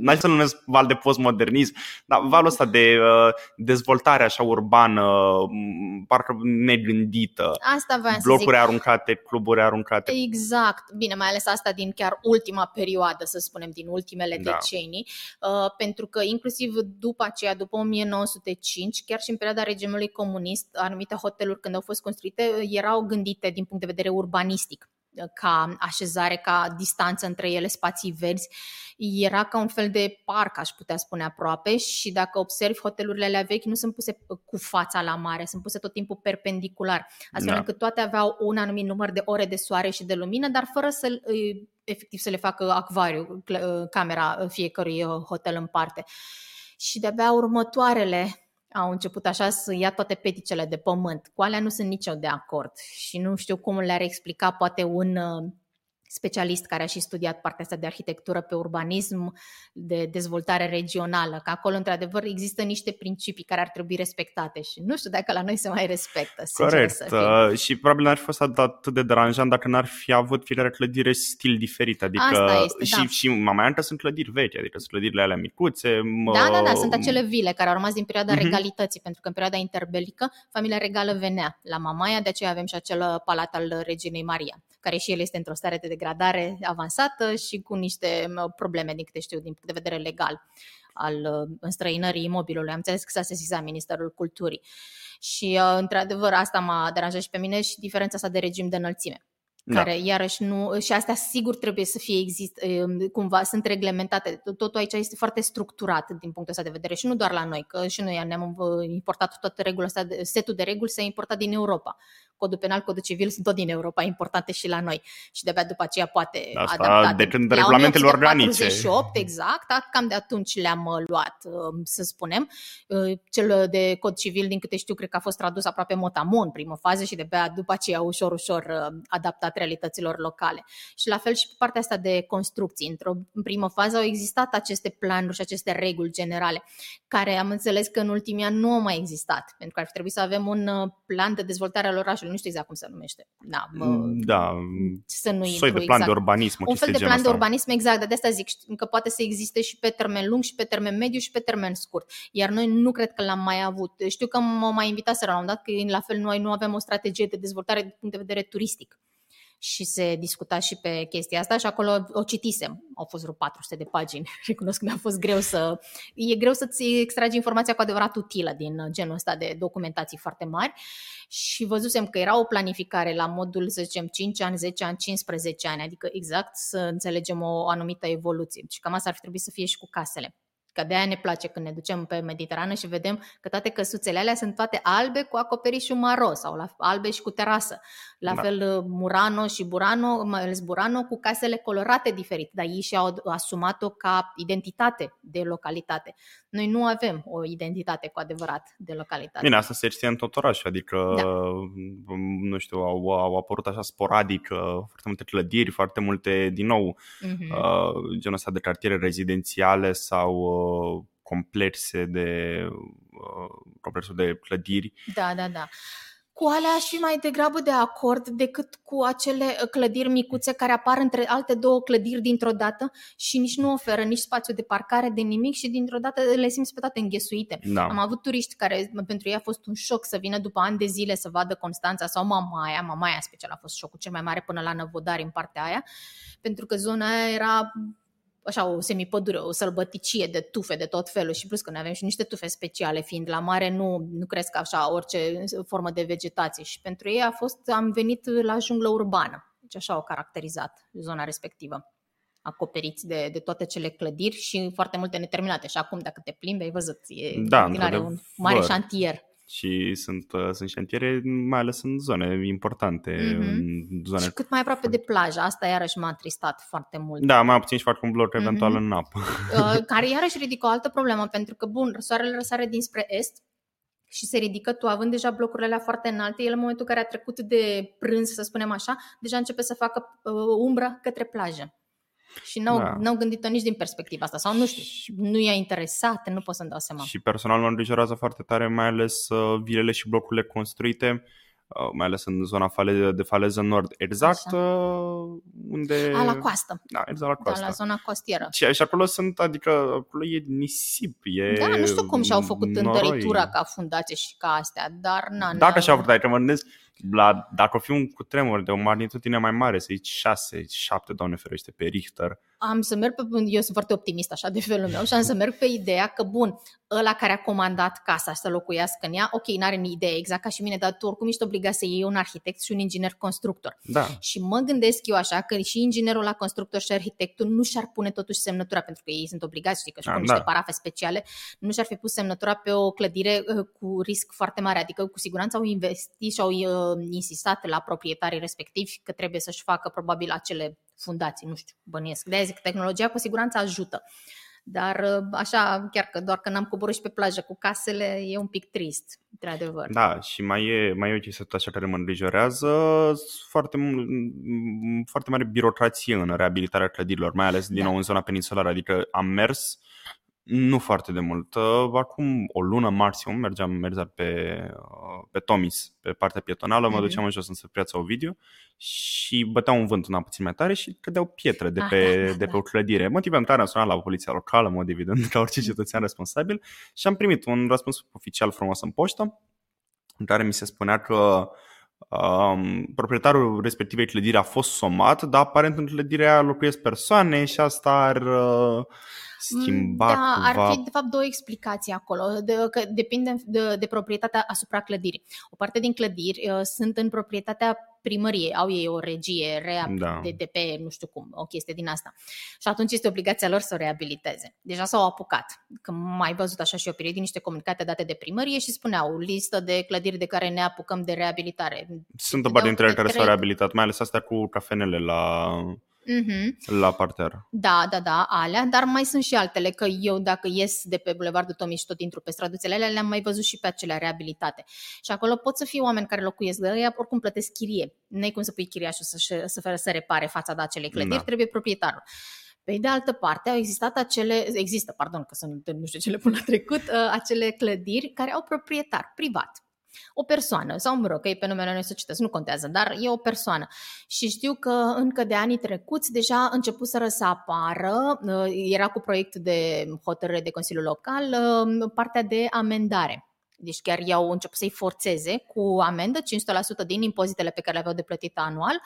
n-aș să numesc val de postmodernism, dar valul ăsta de uh, dezvoltare așa urbană, m, parcă negândită, Asta voiam să zic. blocuri aruncate, cluburi aruncate. Exact, bine, mai ales asta din chiar ultima perioadă, să spunem, din ultimele Da. decenii, uh, pentru că inclusiv după aceea, după 1905, chiar și în perioada regimului comunist, anumite hoteluri când au fost construite erau gândite din punct de vedere urbanistic uh, ca așezare, ca distanță între ele, spații verzi. Era ca un fel de parc, aș putea spune aproape și dacă observi hotelurile alea vechi, nu sunt puse cu fața la mare, sunt puse tot timpul perpendicular astfel Da. încât toate aveau un anumit număr de ore de soare și de lumină, dar fără să îi- efectiv să le facă acvariu, cl- camera fiecărui uh, hotel în parte. Și de-abia următoarele au început așa să ia toate peticele de pământ. Cu alea nu sunt nici eu de acord și nu știu cum le-ar explica poate un uh, specialist care a și studiat partea asta de arhitectură pe urbanism, de dezvoltare regională, că acolo într-adevăr există niște principii care ar trebui respectate și nu știu dacă la noi se mai respectă. sincer Corect. să fiu. uh, Și probabil n-ar fi fost atât de deranjant dacă n-ar fi avut fiecare clădire stil diferit. Adică Asta este, și, da. și Mamaia sunt clădiri vechi, adică sunt clădirile alea micuțe. Da, da, da, uh, sunt acele vile care au rămas din perioada Mhm. regalității, pentru că în perioada interbelică familia regală venea la Mamaia, de aceea avem și acel palat al reginei Maria, care și el este într-o stare de degradare avansată și cu niște mă, probleme, din câte știu, din punct de vedere legal al uh, înstrăinării imobilului. Am înțeles că s-a sesizat Ministerul Culturii. Și, uh, într-adevăr, asta m-a deranjat și pe mine și diferența asta de regim de înălțime da. care iarăși nu, și astea sigur trebuie să fie exist, cumva sunt reglementate. Totul aici este foarte structurat din punctul ăsta de vedere și nu doar la noi, că și noi ne-am importat toată regula asta, setul de reguli s-a importat din Europa. Codul penal, codul civil sunt tot din Europa, importante și la noi. Și de-abia după aceea poate Asta adaptate. de când regulamentele organice. 48, exact, cam de atunci le-am uh, luat, uh, să spunem. Uh, cel de cod civil, din câte știu, cred că a fost tradus aproape motamon în primă fază și de-abia după aceea ușor, ușor adaptat realităților locale. Și la fel și pe partea asta de construcții. Într-o primă fază au existat aceste planuri și aceste reguli generale, care am înțeles că în ultimii ani nu au mai existat, pentru că ar fi trebuit să avem un plan de dezvoltare al orașului nu știu exact cum se numește. Da, mă, mm, da să nu soi de plan exact. de urbanism. Un fel de plan de urbanism, exact, dar de asta zic că poate să existe și pe termen lung, și pe termen mediu, și pe termen scurt. Iar noi nu cred că l-am mai avut. Știu că m-au mai invitat să la un dat că la fel noi nu avem o strategie de dezvoltare din punct de vedere turistic și se discuta și pe chestia asta și acolo o citisem. Au fost vreo 400 de pagini. Recunosc că mi-a fost greu să... E greu să-ți extragi informația cu adevărat utilă din genul ăsta de documentații foarte mari și văzusem că era o planificare la modul, să zicem, 5 ani, 10 ani, 15 ani, adică exact să înțelegem o anumită evoluție. Și cam asta ar fi trebuit să fie și cu casele. Că de aia ne place când ne ducem pe Mediterană și vedem că toate căsuțele alea sunt toate albe cu acoperișul maro sau la, albe și cu terasă. La da. fel uh, Murano și Burano, mai ales Burano, cu casele colorate diferit, dar ei și-au asumat-o ca identitate de localitate. Noi nu avem o identitate cu adevărat de localitate. Bine, asta se știe în tot orașul, adică, da. nu știu, au, au apărut așa sporadic uh, foarte multe clădiri, foarte multe, din nou, uh-huh. genul ăsta de cartiere rezidențiale sau complexe de, complexe de clădiri. Da, da, da cu alea aș fi mai degrabă de acord decât cu acele uh, clădiri micuțe care apar între alte două clădiri dintr-o dată și nici nu oferă nici spațiu de parcare de nimic și dintr-o dată le simți pe toate înghesuite. Da. Am avut turiști care pentru ei a fost un șoc să vină după ani de zile să vadă Constanța sau Mamaia, Mamaia special a fost șocul cel mai mare până la Năvodari în partea aia, pentru că zona aia era așa o semipădure, o sălbăticie de tufe de tot felul și plus că noi avem și niște tufe speciale, fiind la mare nu, nu cresc așa orice formă de vegetație și pentru ei a fost, am venit la junglă urbană, deci așa au caracterizat zona respectivă acoperiți de, de toate cele clădiri și foarte multe neterminate. Și acum, dacă te plimbi, ai văzut, e da, un mare șantier și sunt, uh, sunt șantiere mai ales în zone importante. Mm-hmm. În zone... Și cât mai aproape de plajă, asta iarăși m-a tristat foarte mult. Da, mai puțin și fac un blor mm-hmm. eventual în apă. Uh, care iarăși ridică o altă problemă, pentru că, bun, soarele răsare dinspre est, și se ridică, tu având deja blocurile alea foarte înalte, el în momentul în care a trecut de prânz, să spunem așa, deja începe să facă uh, umbră către plajă. Și n-au, da. n-au gândit-o nici din perspectiva asta, sau nu știu, nu i-a interesat, nu pot să-mi dau seama. Și personal mă îngrijorează foarte tare, mai ales uh, vilele și blocurile construite, uh, mai ales în zona fale, de faleză nord, exact uh, unde... A, la coastă. Da, exact la coastă. Da, la zona costieră. Și, și acolo sunt, adică acolo e nisip, e Da, nu știu cum și-au făcut noroi. întăritura ca fundație și ca astea, dar na, Dacă și-au făcut, adică mă gândesc, la, dacă o fi un cutremur de o magnitudine mai mare, să zici 6, 7, doamne ferește, pe Richter, am să merg pe, eu sunt foarte optimist așa de felul meu și am să merg pe ideea că, bun, ăla care a comandat casa să locuiască în ea, ok, n-are ni idee exact ca și mine, dar tu oricum ești obligat să iei un arhitect și un inginer constructor. Da. Și mă gândesc eu așa că și inginerul la constructor și arhitectul nu și-ar pune totuși semnătura, pentru că ei sunt obligați, știi că și da, pun da. niște parafe speciale, nu și-ar fi pus semnătura pe o clădire uh, cu risc foarte mare, adică cu siguranță au investit și au uh, insistat la proprietarii respectivi că trebuie să-și facă probabil acele fundații, nu știu, bănuiesc. De zic, tehnologia cu siguranță ajută. Dar uh, așa, chiar că doar că n-am coborât și pe plajă cu casele, e un pic trist, într-adevăr. Da, și mai e, mai e o chestie așa care mă îngrijorează, foarte, foarte mare birocrație în reabilitarea clădirilor, mai ales din da. nou în zona peninsulară, adică am mers nu foarte de mult. Uh, acum o lună maxim mergeam, mergeam pe, uh, pe Tomis, pe partea pietonală, mm-hmm. mă mhm. duceam în jos în piața Ovidiu și bătea un vânt una puțin mai tare și cădeau pietre de ah, pe, ah, de pe da. o clădire. Motiv pentru care am sunat la poliția locală, în mod evident, ca orice cetățean responsabil și am primit un răspuns oficial frumos în poștă în care mi se spunea că um, proprietarul respectivei clădiri a fost somat, dar aparent în clădirea locuiesc persoane și asta ar... Uh, schimba Da, cumva... ar fi de fapt două explicații acolo, de, că depinde de, de proprietatea asupra clădirii. O parte din clădiri uh, sunt în proprietatea primărie, au ei o regie rea Da. de, de pe, nu știu cum, o chestie din asta. Și atunci este obligația lor să o reabiliteze. Deja s-au apucat. Că mai văzut așa și o perioadă niște comunicate date de primărie și spuneau listă de clădiri de care ne apucăm de reabilitare. Sunt o Dădeau parte dintre ele câte care s-au trei. reabilitat, mai ales astea cu cafenele la, Mhm. la parter. Da, da, da, alea, dar mai sunt și altele, că eu dacă ies de pe Bulevardul Tomiș și tot intru pe străduțele alea, le-am mai văzut și pe acelea reabilitate. Și acolo pot să fie oameni care locuiesc de ea, oricum plătesc chirie. Nu cum să pui chiriașul să, să, să, să repare fața de acelei clădiri, Da. trebuie proprietarul. Pe de altă parte, au existat acele, există, pardon, că sunt nu știu ce le pun la trecut, uh, acele clădiri care au proprietar privat. O persoană, sau mă rog, că e pe numele unei societăți, nu contează, dar e o persoană. Și știu că încă de anii trecuți deja începuseră să apară, uh, era cu proiect de hotărâre de Consiliul Local, uh, partea de amendare. Deci chiar i-au început să-i forțeze cu amendă 500% din impozitele pe care le aveau de plătit anual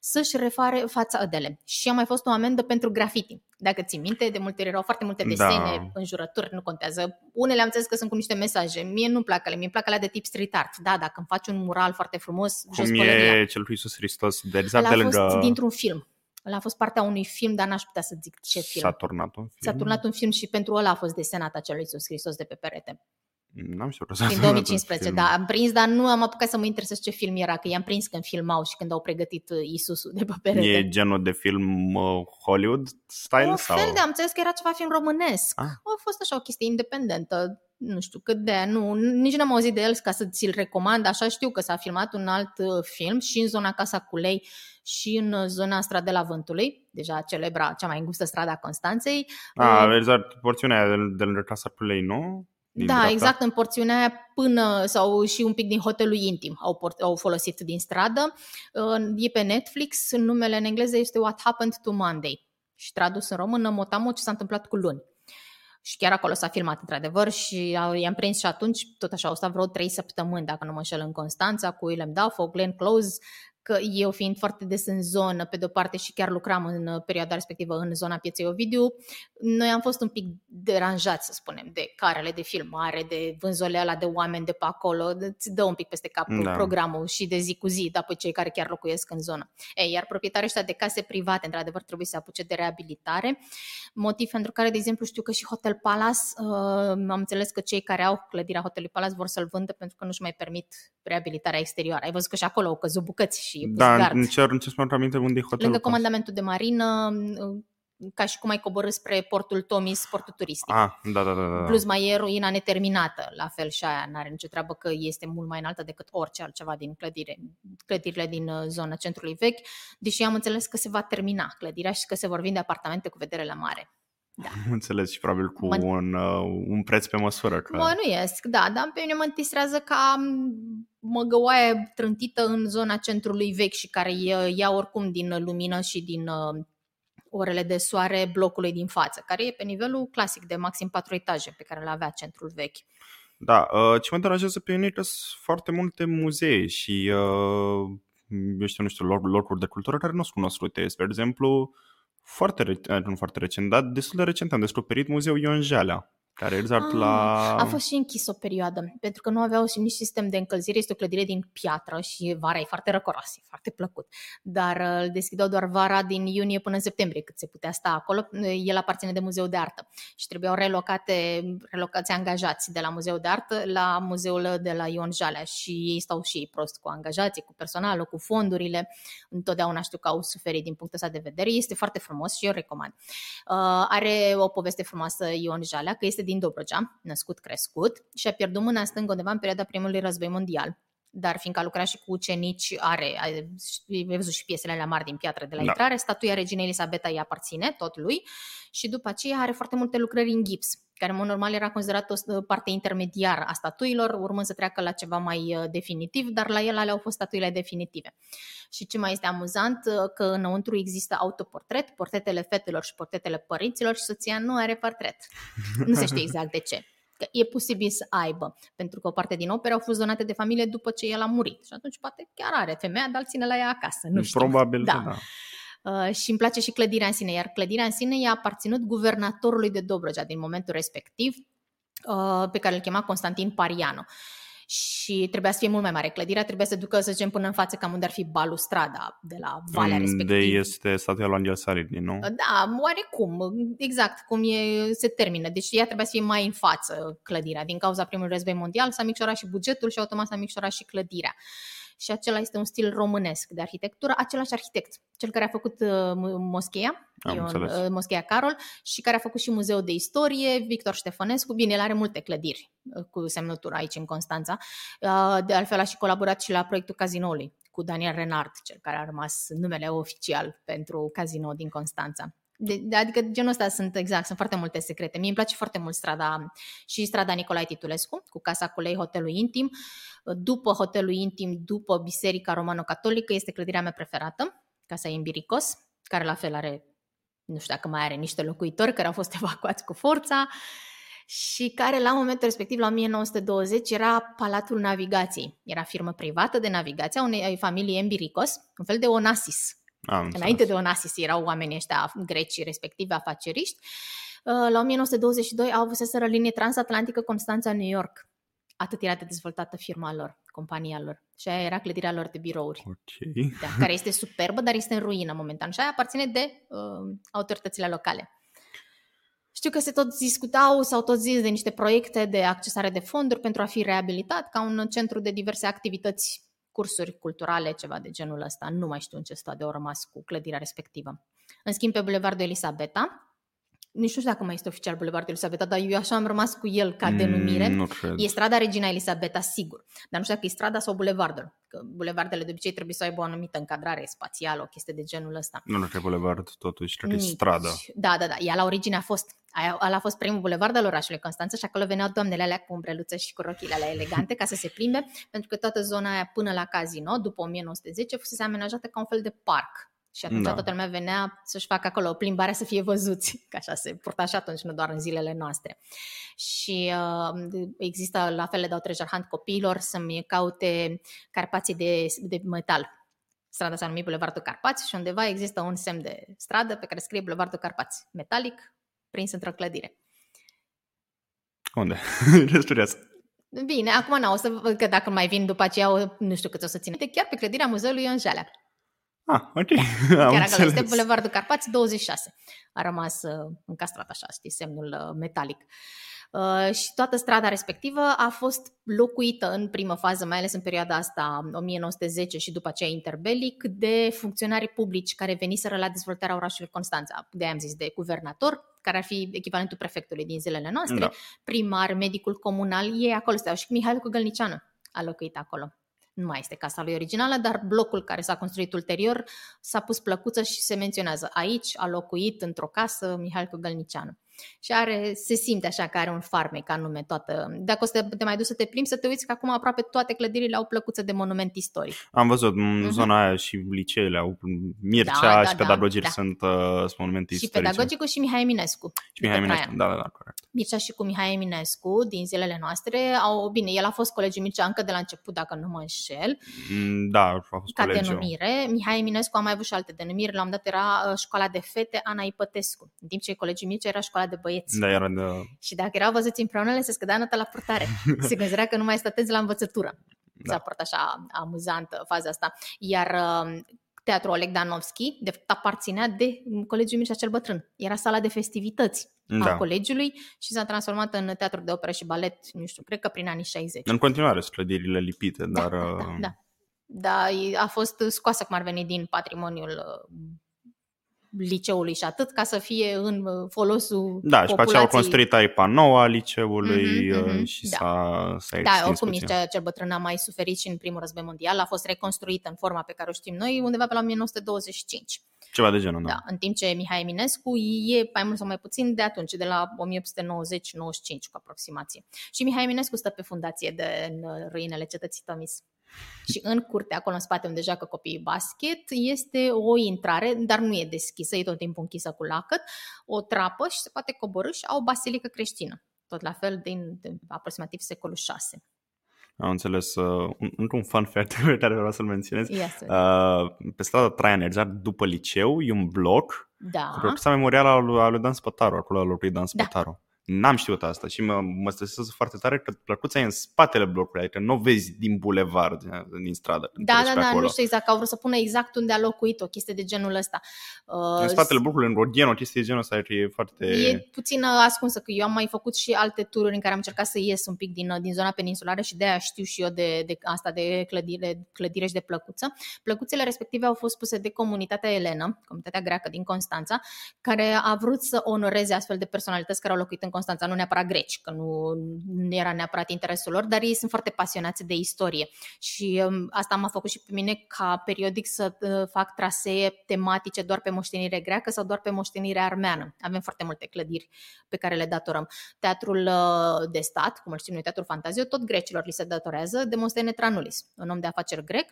să-și refare fața adele. Și a mai fost o amendă pentru graffiti. Dacă ții minte, de multe ori erau foarte multe Da. desene, înjurături, nu contează. Unele am înțeles că sunt cu niște mesaje. Mie nu-mi plac ale, mie îmi plac alea de tip street art. Da, dacă îmi faci un mural foarte frumos, jos Cum pălăria. e cel cu Iisus Hristos de exact Ăla de a fost lângă... dintr-un film. Ăla a fost partea unui film, dar n-aș putea să zic ce film. S-a turnat un film? S-a turnat un film și pentru ăla a fost desenat acel Iisus Hristos de pe perete. N-am știut că s-a Din turnat un 2015, film. da, am prins, dar nu am apucat să mă interesez ce film era, că i-am prins când filmau și când au pregătit uh, Iisusul de pe perete. E genul de film uh, Hollywood style? Un sau? fel de, am înțeles că era ceva film românesc. Ah. A fost așa o chestie independentă, nu știu cât de aia, nu, nici n-am auzit de el ca să ți-l recomand, așa știu că s-a filmat un alt uh, film și în zona Casa Culei și în uh, zona Stradela Vântului, deja celebra, cea mai îngustă strada Constanței. Ah, Uh, exact, porțiunea aia de, de lângă Casa Culei, nu? Din da, dreapta? exact, în porțiunea aia până sau și un pic din hotelul intim au, port, au folosit din stradă. Uh, E pe Netflix, numele în engleză este What Happened to Monday și tradus în română Motamo ce s-a întâmplat cu luni. Și chiar acolo s-a filmat într-adevăr și au- i-am prins și atunci, tot așa, au stat vreo trei săptămâni, dacă nu mă înșel, în Constanța, cu Willem Dafoe, Glenn Close, că eu fiind foarte des în zonă, pe de-o parte și chiar lucram în uh, perioada respectivă în zona pieței Ovidiu, noi am fost un pic deranjați, să spunem, de carele de filmare, de vânzoleala de oameni de pe acolo, îți dă un pic peste cap Da. programul și de zi cu zi, dar pe cei care chiar locuiesc în zonă. Ei, iar proprietarii ăștia de case private, într-adevăr, trebuie să se apuce de reabilitare, motiv pentru care, de exemplu, știu că și Hotel Palace, uh, am înțeles că cei care au clădirea Hotelului Palace vor să-l vândă pentru că nu-și mai permit reabilitarea exterioară. Ai văzut că și acolo au căzut bucăți și pus Da, gard. în ce, în ce să mă aminte unde e hotelul? Lângă ăsta? comandamentul de marină, ca și cum ai coborâ spre portul Tomis, portul turistic. Ah, da, da, da. da. Plus mai e ruina neterminată, la fel și aia n-are nicio treabă că este mult mai înaltă decât orice altceva din clădire, clădirile din uh, zona centrului vechi, deși am înțeles că se va termina clădirea și că se vor vinde apartamente cu vedere la mare. Am înțeles și probabil cu Mă- un, uh, un preț pe măsură. Că... Mă nuiesc, da, dar pe mine mă întistrează ca m, măgăoaie trântită în zona centrului vechi și care ia- ia oricum din lumină și din uh, orele de soare blocului din față, care e pe nivelul clasic de maxim 4 etaje pe care îl avea centrul vechi. Da, uh, ce mă deranjează pe mine e că sunt foarte multe muzee și uh, eu știu, nu știu, loc- locuri de cultură care nu sunt cunoscute. Spre exemplu, foarte, re- uh, nu foarte recent, dar destul de recent am descoperit muzeul Ion Jalea, care e exact Ah, la... A fost și închis o perioadă, pentru că nu aveau și nici sistem de încălzire. Este o clădire din piatră și vara e foarte răcoros, e foarte plăcut. Dar uh, îl deschideau doar vara din iunie până în septembrie, cât se putea sta acolo. El aparține de Muzeu de Artă și trebuiau relocate, relocați angajați de la Muzeu de Artă la Muzeul de la Ion Jalea și ei stau și ei prost cu angajații, cu personalul, cu fondurile. Întotdeauna știu că au suferit din punctul ăsta de vedere. Este foarte frumos și eu recomand. Uh, are o poveste frumoasă Ion Jalea, că este din Dobrogea, născut, crescut și a pierdut mâna stângă undeva în perioada primului război mondial. Dar fiindcă a lucrat și cu ucenici, are, ai văzut și piesele alea mari din piatră de la Da. intrare, statuia reginei Elisabeta îi aparține, tot lui, și după aceea are foarte multe lucrări în gips, care în mod normal era considerată o parte intermediară a statuilor, urmând să treacă la ceva mai uh, definitiv, dar la el alea au fost statuile definitive. Și ce mai este amuzant, uh, că înăuntru există autoportret, portretele fetelor și portretele părinților și soția nu are portret. Nu se știe exact de ce. Că e posibil să aibă, pentru că o parte din opere au fost donate de familie după ce el a murit. Și atunci poate chiar are femeia, dar îl ține la ea acasă. Nu știu. Probabil Da. că da. Uh, și îmi place și clădirea în sine, iar clădirea în sine i-a aparținut guvernatorului de Dobrogea din momentul respectiv, uh, pe care îl chema Constantin Pariano. Și trebuia să fie mult mai mare. Clădirea trebuia să ducă, să zicem, până în față, cam unde ar fi balustrada de la valea respectivă. De este statua lui Angel Salini, nu? Da, oarecum, exact, cum e, se termină. Deci ea trebuia să fie mai în față clădirea. Din cauza primului război mondial s-a micșorat și bugetul și automat s-a micșorat și clădirea și acela este un stil românesc de arhitectură, același arhitect, cel care a făcut uh, moscheea, Ion, uh, moscheea Carol și care a făcut și muzeul de istorie, Victor Ștefănescu, bine, el are multe clădiri uh, cu semnătura aici în Constanța, uh, de altfel a și colaborat și la proiectul cazinoului cu Daniel Renard, cel care a rămas numele oficial pentru casino din Constanța. De, de, adică genul ăsta sunt exact, sunt foarte multe secrete. Mie îmi place foarte mult strada și strada Nicolae Titulescu, cu Casa Culei, Hotelul Intim. După Hotelul Intim, după Biserica Romano-Catolică, este clădirea mea preferată, Casa Imbiricos, care la fel are, nu știu dacă mai are niște locuitori care au fost evacuați cu forța și care la momentul respectiv, la 1920, era Palatul Navigației. Era firmă privată de navigație a unei familii Embiricos, un fel de Onassis, am Înainte de Onassis erau oamenii ăștia greci, respectiv afaceriști. Uh, la 1922 au avut să linie transatlantică Constanța-New York. Atât era de dezvoltată firma lor, compania lor. Și aia era clădirea lor de birouri. Okay. Da, care este superbă, dar este în ruină momentan. Și aia aparține de uh, autoritățile locale. Știu că se tot discutau sau tot zis de niște proiecte de accesare de fonduri pentru a fi reabilitat ca un centru de diverse activități cursuri culturale, ceva de genul ăsta. Nu mai știu în ce stadiu au rămas cu clădirea respectivă. În schimb, pe Bulevardul Elisabeta, nu știu dacă mai este oficial Bulevardul Elisabeta, dar eu așa am rămas cu el ca denumire. Mm, nu cred. E strada Regina Elisabeta, sigur. Dar nu știu dacă e strada sau bulevardul. Că bulevardele de obicei trebuie să aibă o anumită încadrare spațială, o chestie de genul ăsta. Nu, nu cred bulevard, totuși, cred că e stradă. Da, da, da. Ea la origine a fost Aia, a fost primul bulevard al orașului Constanța și acolo veneau doamnele alea cu umbreluțe și cu rochile alea elegante ca să se plimbe, pentru că toată zona aia până la casino, după 1910, fusese amenajată ca un fel de parc. Și atunci da. toată lumea venea să-și facă acolo o plimbare să fie văzuți, că așa se purta și atunci, nu doar în zilele noastre. Și uh, există, la fel le dau treasure hunt copiilor să-mi caute carpații de, de metal. Strada s-a numit Bulevardul Carpați și undeva există un semn de stradă pe care scrie Bulevardul Carpați, metalic, prins într-o clădire. Unde? Răspuriați. Bine, acum nu, o să văd că dacă mai vin după aceea, o, nu știu cât o să țin. Chiar pe clădirea muzeului Ion Jalea. Ah, ok. Am Chiar acolo este Bulevardul Carpați 26. A rămas uh, încastrat așa, știi, semnul uh, metalic. Uh, și toată strada respectivă a fost locuită în primă fază, mai ales în perioada asta 1910 și după aceea interbelic, de funcționari publici care veniseră la dezvoltarea orașului Constanța. De am zis de guvernator, care ar fi echivalentul prefectului din zilele noastre, da. primar, medicul comunal, ei acolo stau și Mihail Cugălnicianu a locuit acolo. Nu mai este casa lui originală, dar blocul care s-a construit ulterior s-a pus plăcuță și se menționează aici a locuit într-o casă Mihail Cugălnicianu și are, se simte așa că are un farmec anume toată. Dacă o să te mai duci să te plimbi, să te uiți că acum aproape toate clădirile au plăcuță de monument istoric. Am văzut în uh-huh. zona aia și liceele au Mircea da, da, și da, pedagogii da. sunt uh, monumente și istorice. Și pedagogicul și Mihai Eminescu. Și Mihai Eminescu, da, da, da, corect. Mircea și cu Mihai Eminescu din zilele noastre au, bine, el a fost colegiul Mircea încă de la început, dacă nu mă înșel. Mm, da, a fost Ca colegiu. denumire. Mihai Eminescu a mai avut și alte denumiri. La un dat era uh, școala de fete Ana Ipătescu, în timp ce colegiul Mircea era școala de băieți. Da, era de... Și dacă erau văzuți împreună, le se scădea nota la purtare. se considera că nu mai este atenți la învățătură. Da. S-a părut așa amuzantă faza asta. Iar uh, Teatrul Oleg Danovski, de fapt, aparținea de Colegiul Mircea cel Bătrân. Era sala de festivități da. a colegiului și s-a transformat în teatru de operă și balet, nu știu, cred că prin anii 60. În continuare sunt clădirile lipite, da, dar... Da, da, uh, da. Da, a fost scoasă cum ar veni din patrimoniul uh, liceului și atât, ca să fie în uh, folosul Da, populației. și pe aceea au construit aipa nouă a liceului uh, mm-hmm, mm-hmm, și da. s-a, s-a Da, oricum nici cel bătrân a mai suferit și în primul război mondial, a fost reconstruită în forma pe care o știm noi undeva pe la 1925. Ceva de genul, da. da. În timp ce Mihai Eminescu e mai mult sau mai puțin de atunci, de la 1890-95 cu aproximație. Și Mihai Eminescu stă pe fundație de în ruinele cetății Tomis. Și în curte, acolo în spate unde joacă copiii basket, este o intrare, dar nu e deschisă, e tot timpul închisă cu lacăt, o trapă și se poate coborâ și au o basilică creștină. Tot la fel din, din aproximativ secolul 6. Am înțeles. Uh, un, un fun fact pe care vreau să-l menționez. Yes, uh, pe strada Traian Erzar, după liceu, e un bloc da. cu memorială al lui, al lui Dan Spătaru, acolo al lui Dan da. Spătaru. Da N-am știut asta și mă, mă stresează foarte tare că plăcuța e în spatele blocului, adică nu o vezi din bulevard, din stradă. Da, da, da, nu știu exact, că au vrut să pună exact unde a locuit o chestie de genul ăsta. Uh, în spatele blocului, în Rodien, o chestie de genul ăsta e foarte... E puțin ascunsă, că eu am mai făcut și alte tururi în care am încercat să ies un pic din, din zona peninsulară și de aia știu și eu de, de asta de clădire, clădire și de plăcuță. Plăcuțele respective au fost puse de comunitatea Elena, comunitatea greacă din Constanța, care a vrut să onoreze astfel de personalități care au locuit în Constanța, nu neapărat greci, că nu, nu era neapărat interesul lor, dar ei sunt foarte pasionați de istorie și um, asta m-a făcut și pe mine ca periodic să uh, fac trasee tematice doar pe moștenire greacă sau doar pe moștenire armeană. Avem foarte multe clădiri pe care le datorăm. Teatrul uh, de stat, cum îl știm noi, Teatrul Fantazio, tot grecilor li se datorează Demostene Tranulis, un om de afaceri grec,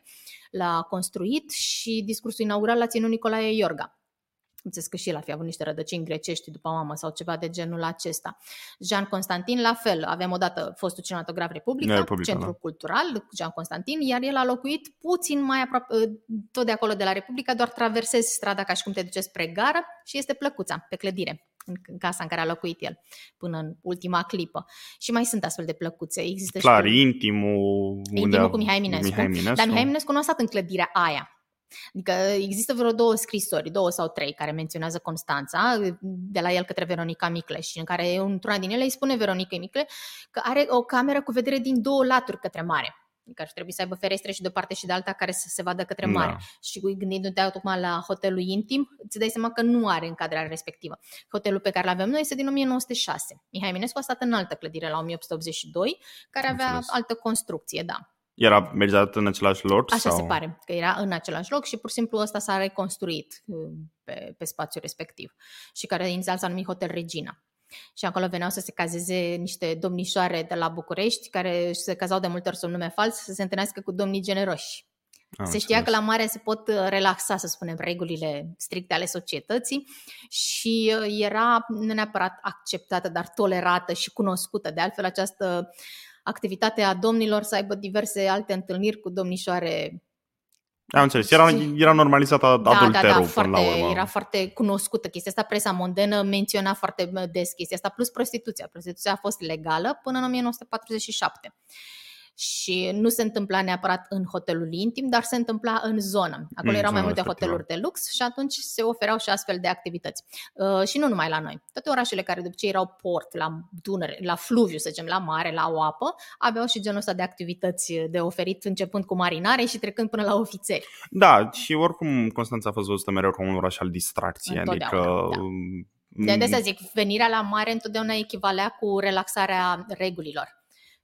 l-a construit și discursul inaugural l-a ținut Nicolae Iorga Înțeles că și el ar fi avut niște rădăcini grecești după mamă sau ceva de genul acesta. Jean Constantin, la fel, avem odată fostul cinematograf Republica, Republica Centrul da. Cultural, Jean Constantin, iar el a locuit puțin mai aproape, ă, tot de acolo de la Republica, doar traversezi strada ca și cum te duce spre gară și este plăcuța pe clădire în casa în care a locuit el până în ultima clipă. Și mai sunt astfel de plăcuțe. Există Clar, și cu... intimul, intimul cu Mihai Minescu. Mihai Minescu. Dar Mihai Minescu nu a stat în clădirea aia Adică există vreo două scrisori, două sau trei, care menționează Constanța, de la el către Veronica Micle și în care într-una din ele îi spune Veronica Micle că are o cameră cu vedere din două laturi către mare. Adică ar trebui să aibă ferestre și de o parte și de alta care să se vadă către mare. Da. Și gândindu-te tocmai la hotelul intim, îți dai seama că nu are încadrarea respectivă. Hotelul pe care îl avem noi este din 1906. Mihai Minescu a stat în altă clădire la 1882, care avea Înțeles. altă construcție, da. Era merizat în același loc? Așa sau? se pare, că era în același loc și pur și simplu ăsta s-a reconstruit uh, pe, pe spațiul respectiv și care inițial s-a numit Hotel Regina. Și acolo veneau să se cazeze niște domnișoare de la București care se cazau de multe ori sub nume fals să se întâlnească cu domnii generoși. Am se știa că la mare se pot uh, relaxa, să spunem, regulile stricte ale societății și uh, era nu neapărat acceptată, dar tolerată și cunoscută. De altfel, această activitatea domnilor să aibă diverse alte întâlniri cu domnișoare am înțeles, era, era normalizată adulterul da, da, da, foarte, până la urmă. Era foarte cunoscută chestia asta, presa mondenă menționa foarte des chestia asta, plus prostituția. Prostituția a fost legală până în 1947 și nu se întâmpla neapărat în hotelul intim, dar se întâmpla în zonă. Acolo mm, erau mai multe hoteluri de lux și atunci se ofereau și astfel de activități. Uh, și nu numai la noi. Toate orașele care după ce erau port, la Dunăre, la fluviu, să zicem, la mare, la o apă, aveau și genul ăsta de activități de oferit, începând cu marinare și trecând până la ofițeri. Da, și oricum Constanța a fost văzută mereu ca un oraș al distracției, adică... Da. De asta zic, venirea la mare întotdeauna echivalea cu relaxarea regulilor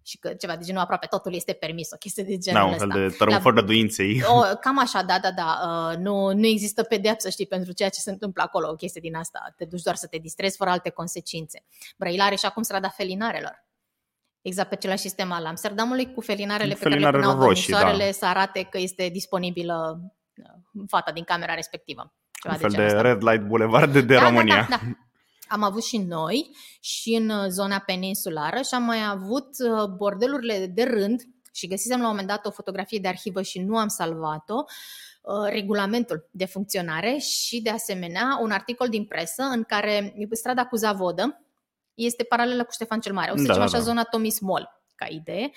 și că ceva de genul aproape totul este permis, o chestie de genul da, un fel de tărâmfăr de O, cam așa, da, da, da. Uh, nu, nu există pedeapsă, știi, pentru ceea ce se întâmplă acolo, o chestie din asta. Te duci doar să te distrezi fără alte consecințe. Brăilare și acum strada felinarelor. Exact pe același sistem al Amsterdamului, cu felinarele cu pe care le puneau roșii, da. să arate că este disponibilă uh, fata din camera respectivă. Ceva un fel de, de Red Light Boulevard de, de da, România. Da, da, da am avut și noi și în uh, zona peninsulară și am mai avut uh, bordelurile de rând și găsisem la un moment dat o fotografie de arhivă și nu am salvat-o, uh, regulamentul de funcționare și de asemenea un articol din presă în care strada cu Zavodă este paralelă cu Ștefan cel Mare, o să da, zicem așa da. zona Tomis Mall ca idee.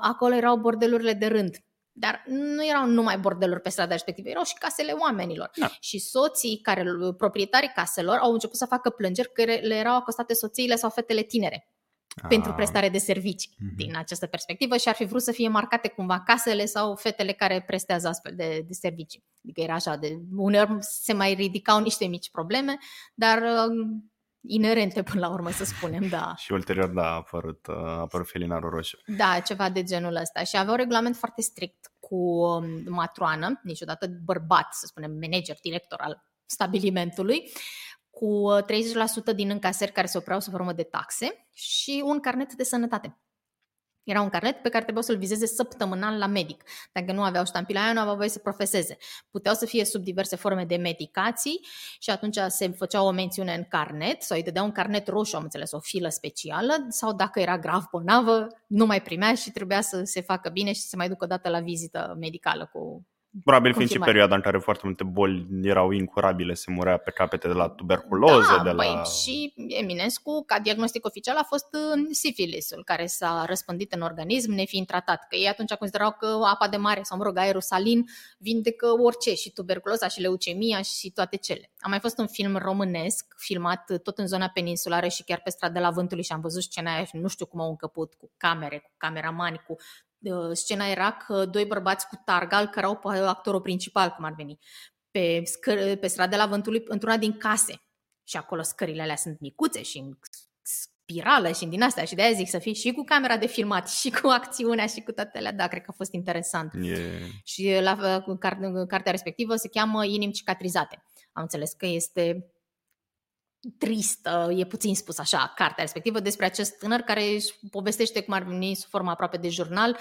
Acolo erau bordelurile de rând dar nu erau numai bordeluri pe strada respectivă, erau și casele oamenilor. Da. Și soții, care, proprietarii caselor, au început să facă plângeri că le erau acostate soțiile sau fetele tinere ah. pentru prestare de servicii mm-hmm. din această perspectivă și ar fi vrut să fie marcate cumva casele sau fetele care prestează astfel de, de servicii. Adică era așa, de uneori se mai ridicau niște mici probleme, dar inerente până la urmă, să spunem, da. și ulterior, da, a apărut, a apărut felinarul roșu. Da, ceva de genul ăsta. Și avea un regulament foarte strict cu um, matroană, niciodată bărbat, să spunem, manager, director al stabilimentului, cu 30% din încasări care se opreau sub formă de taxe și un carnet de sănătate. Era un carnet pe care trebuia să-l vizeze săptămânal la medic. Dacă nu aveau ștampila aia, nu aveau voie să profeseze. Puteau să fie sub diverse forme de medicații și atunci se făcea o mențiune în carnet sau îi dădea un carnet roșu, am înțeles, o filă specială sau dacă era grav bolnavă, nu mai primea și trebuia să se facă bine și să se mai ducă o dată la vizită medicală cu Probabil fiind și perioada în care foarte multe boli erau incurabile, se murea pe capete de la tuberculoză, da, de la... Băi, și Eminescu, ca diagnostic oficial, a fost uh, sifilisul, care s-a răspândit în organism nefiind tratat. Că ei atunci considerau că apa de mare sau, mă rog, aerul salin vindecă orice, și tuberculoza, și leucemia, și toate cele. A mai fost un film românesc, filmat tot în zona peninsulară și chiar pe strada la Vântului și am văzut scena aia și nu știu cum au încăput, cu camere, cu cameramani, cu scena era că doi bărbați cu targal cărau pe actorul principal, cum ar veni, pe, scăr- pe stradela vântului, într-una din case. Și acolo scările alea sunt micuțe și în spirală și din astea. Și de aia zic să fii și cu camera de filmat și cu acțiunea și cu toate alea. Da, cred că a fost interesant. Yeah. Și la cartea respectivă se cheamă Inim cicatrizate. Am înțeles că este tristă, e puțin spus așa, cartea respectivă despre acest tânăr care își povestește cum ar veni sub forma aproape de jurnal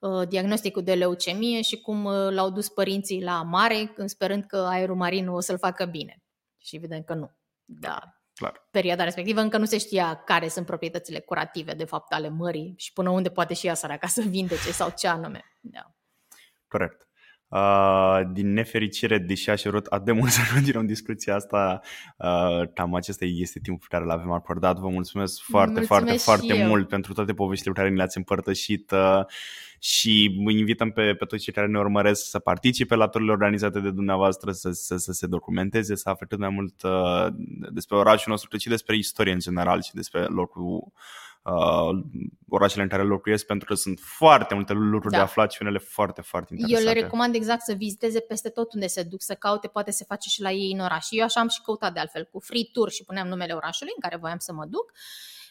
uh, diagnosticul de leucemie și cum uh, l-au dus părinții la mare sperând că aerul marin o să-l facă bine. Și evident că nu. Da. Clar. Perioada respectivă încă nu se știa care sunt proprietățile curative de fapt ale mării și până unde poate și ea săraca să vindece sau ce anume. Da. Corect. Uh, din nefericire, deși aș vrut atât de mult să continuăm discuția asta, uh, cam acesta este timpul pe care l-avem acordat. Vă mulțumesc foarte, mulțumesc foarte, foarte eu. mult pentru toate poveștile pe care ni le-ați împărtășit uh, și îi invităm pe, pe toți cei care ne urmăresc să participe la tururile organizate de dumneavoastră, să, să, să se documenteze, să afle cât mai mult uh, despre orașul nostru, cât și despre istorie în general și despre locul uh, orașele în care locuiesc, pentru că sunt foarte multe lucruri da. de aflat și unele foarte, foarte interesante. Eu le recomand exact să viziteze peste tot unde se duc, să caute, poate se face și la ei în oraș. Eu așa am și căutat de altfel, cu free tour și puneam numele orașului în care voiam să mă duc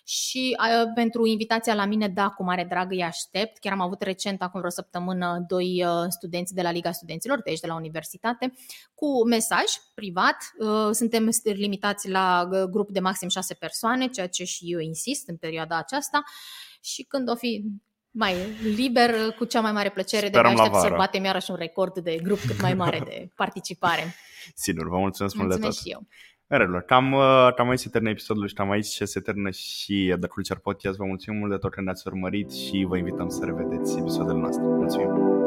și uh, pentru invitația la mine, da, cu mare drag îi aștept. Chiar am avut recent, acum vreo săptămână, doi uh, studenți de la Liga Studenților, de aici de la universitate, cu mesaj privat. Uh, suntem limitați la uh, grup de maxim șase persoane, ceea ce și eu insist în perioada aceasta și când o fi mai liber, cu cea mai mare plăcere, Sperăm de aștept să batem iarăși un record de grup cât mai mare de participare. Sigur, vă mulțumesc mult de tot. și eu. Regulă. Cam, uh, cam aici se termină episodul și cam aici se termină și The Culture Podcast. Vă mulțumim mult de tot că ne-ați urmărit și vă invităm să revedeți episoadele noastre. Mulțumim!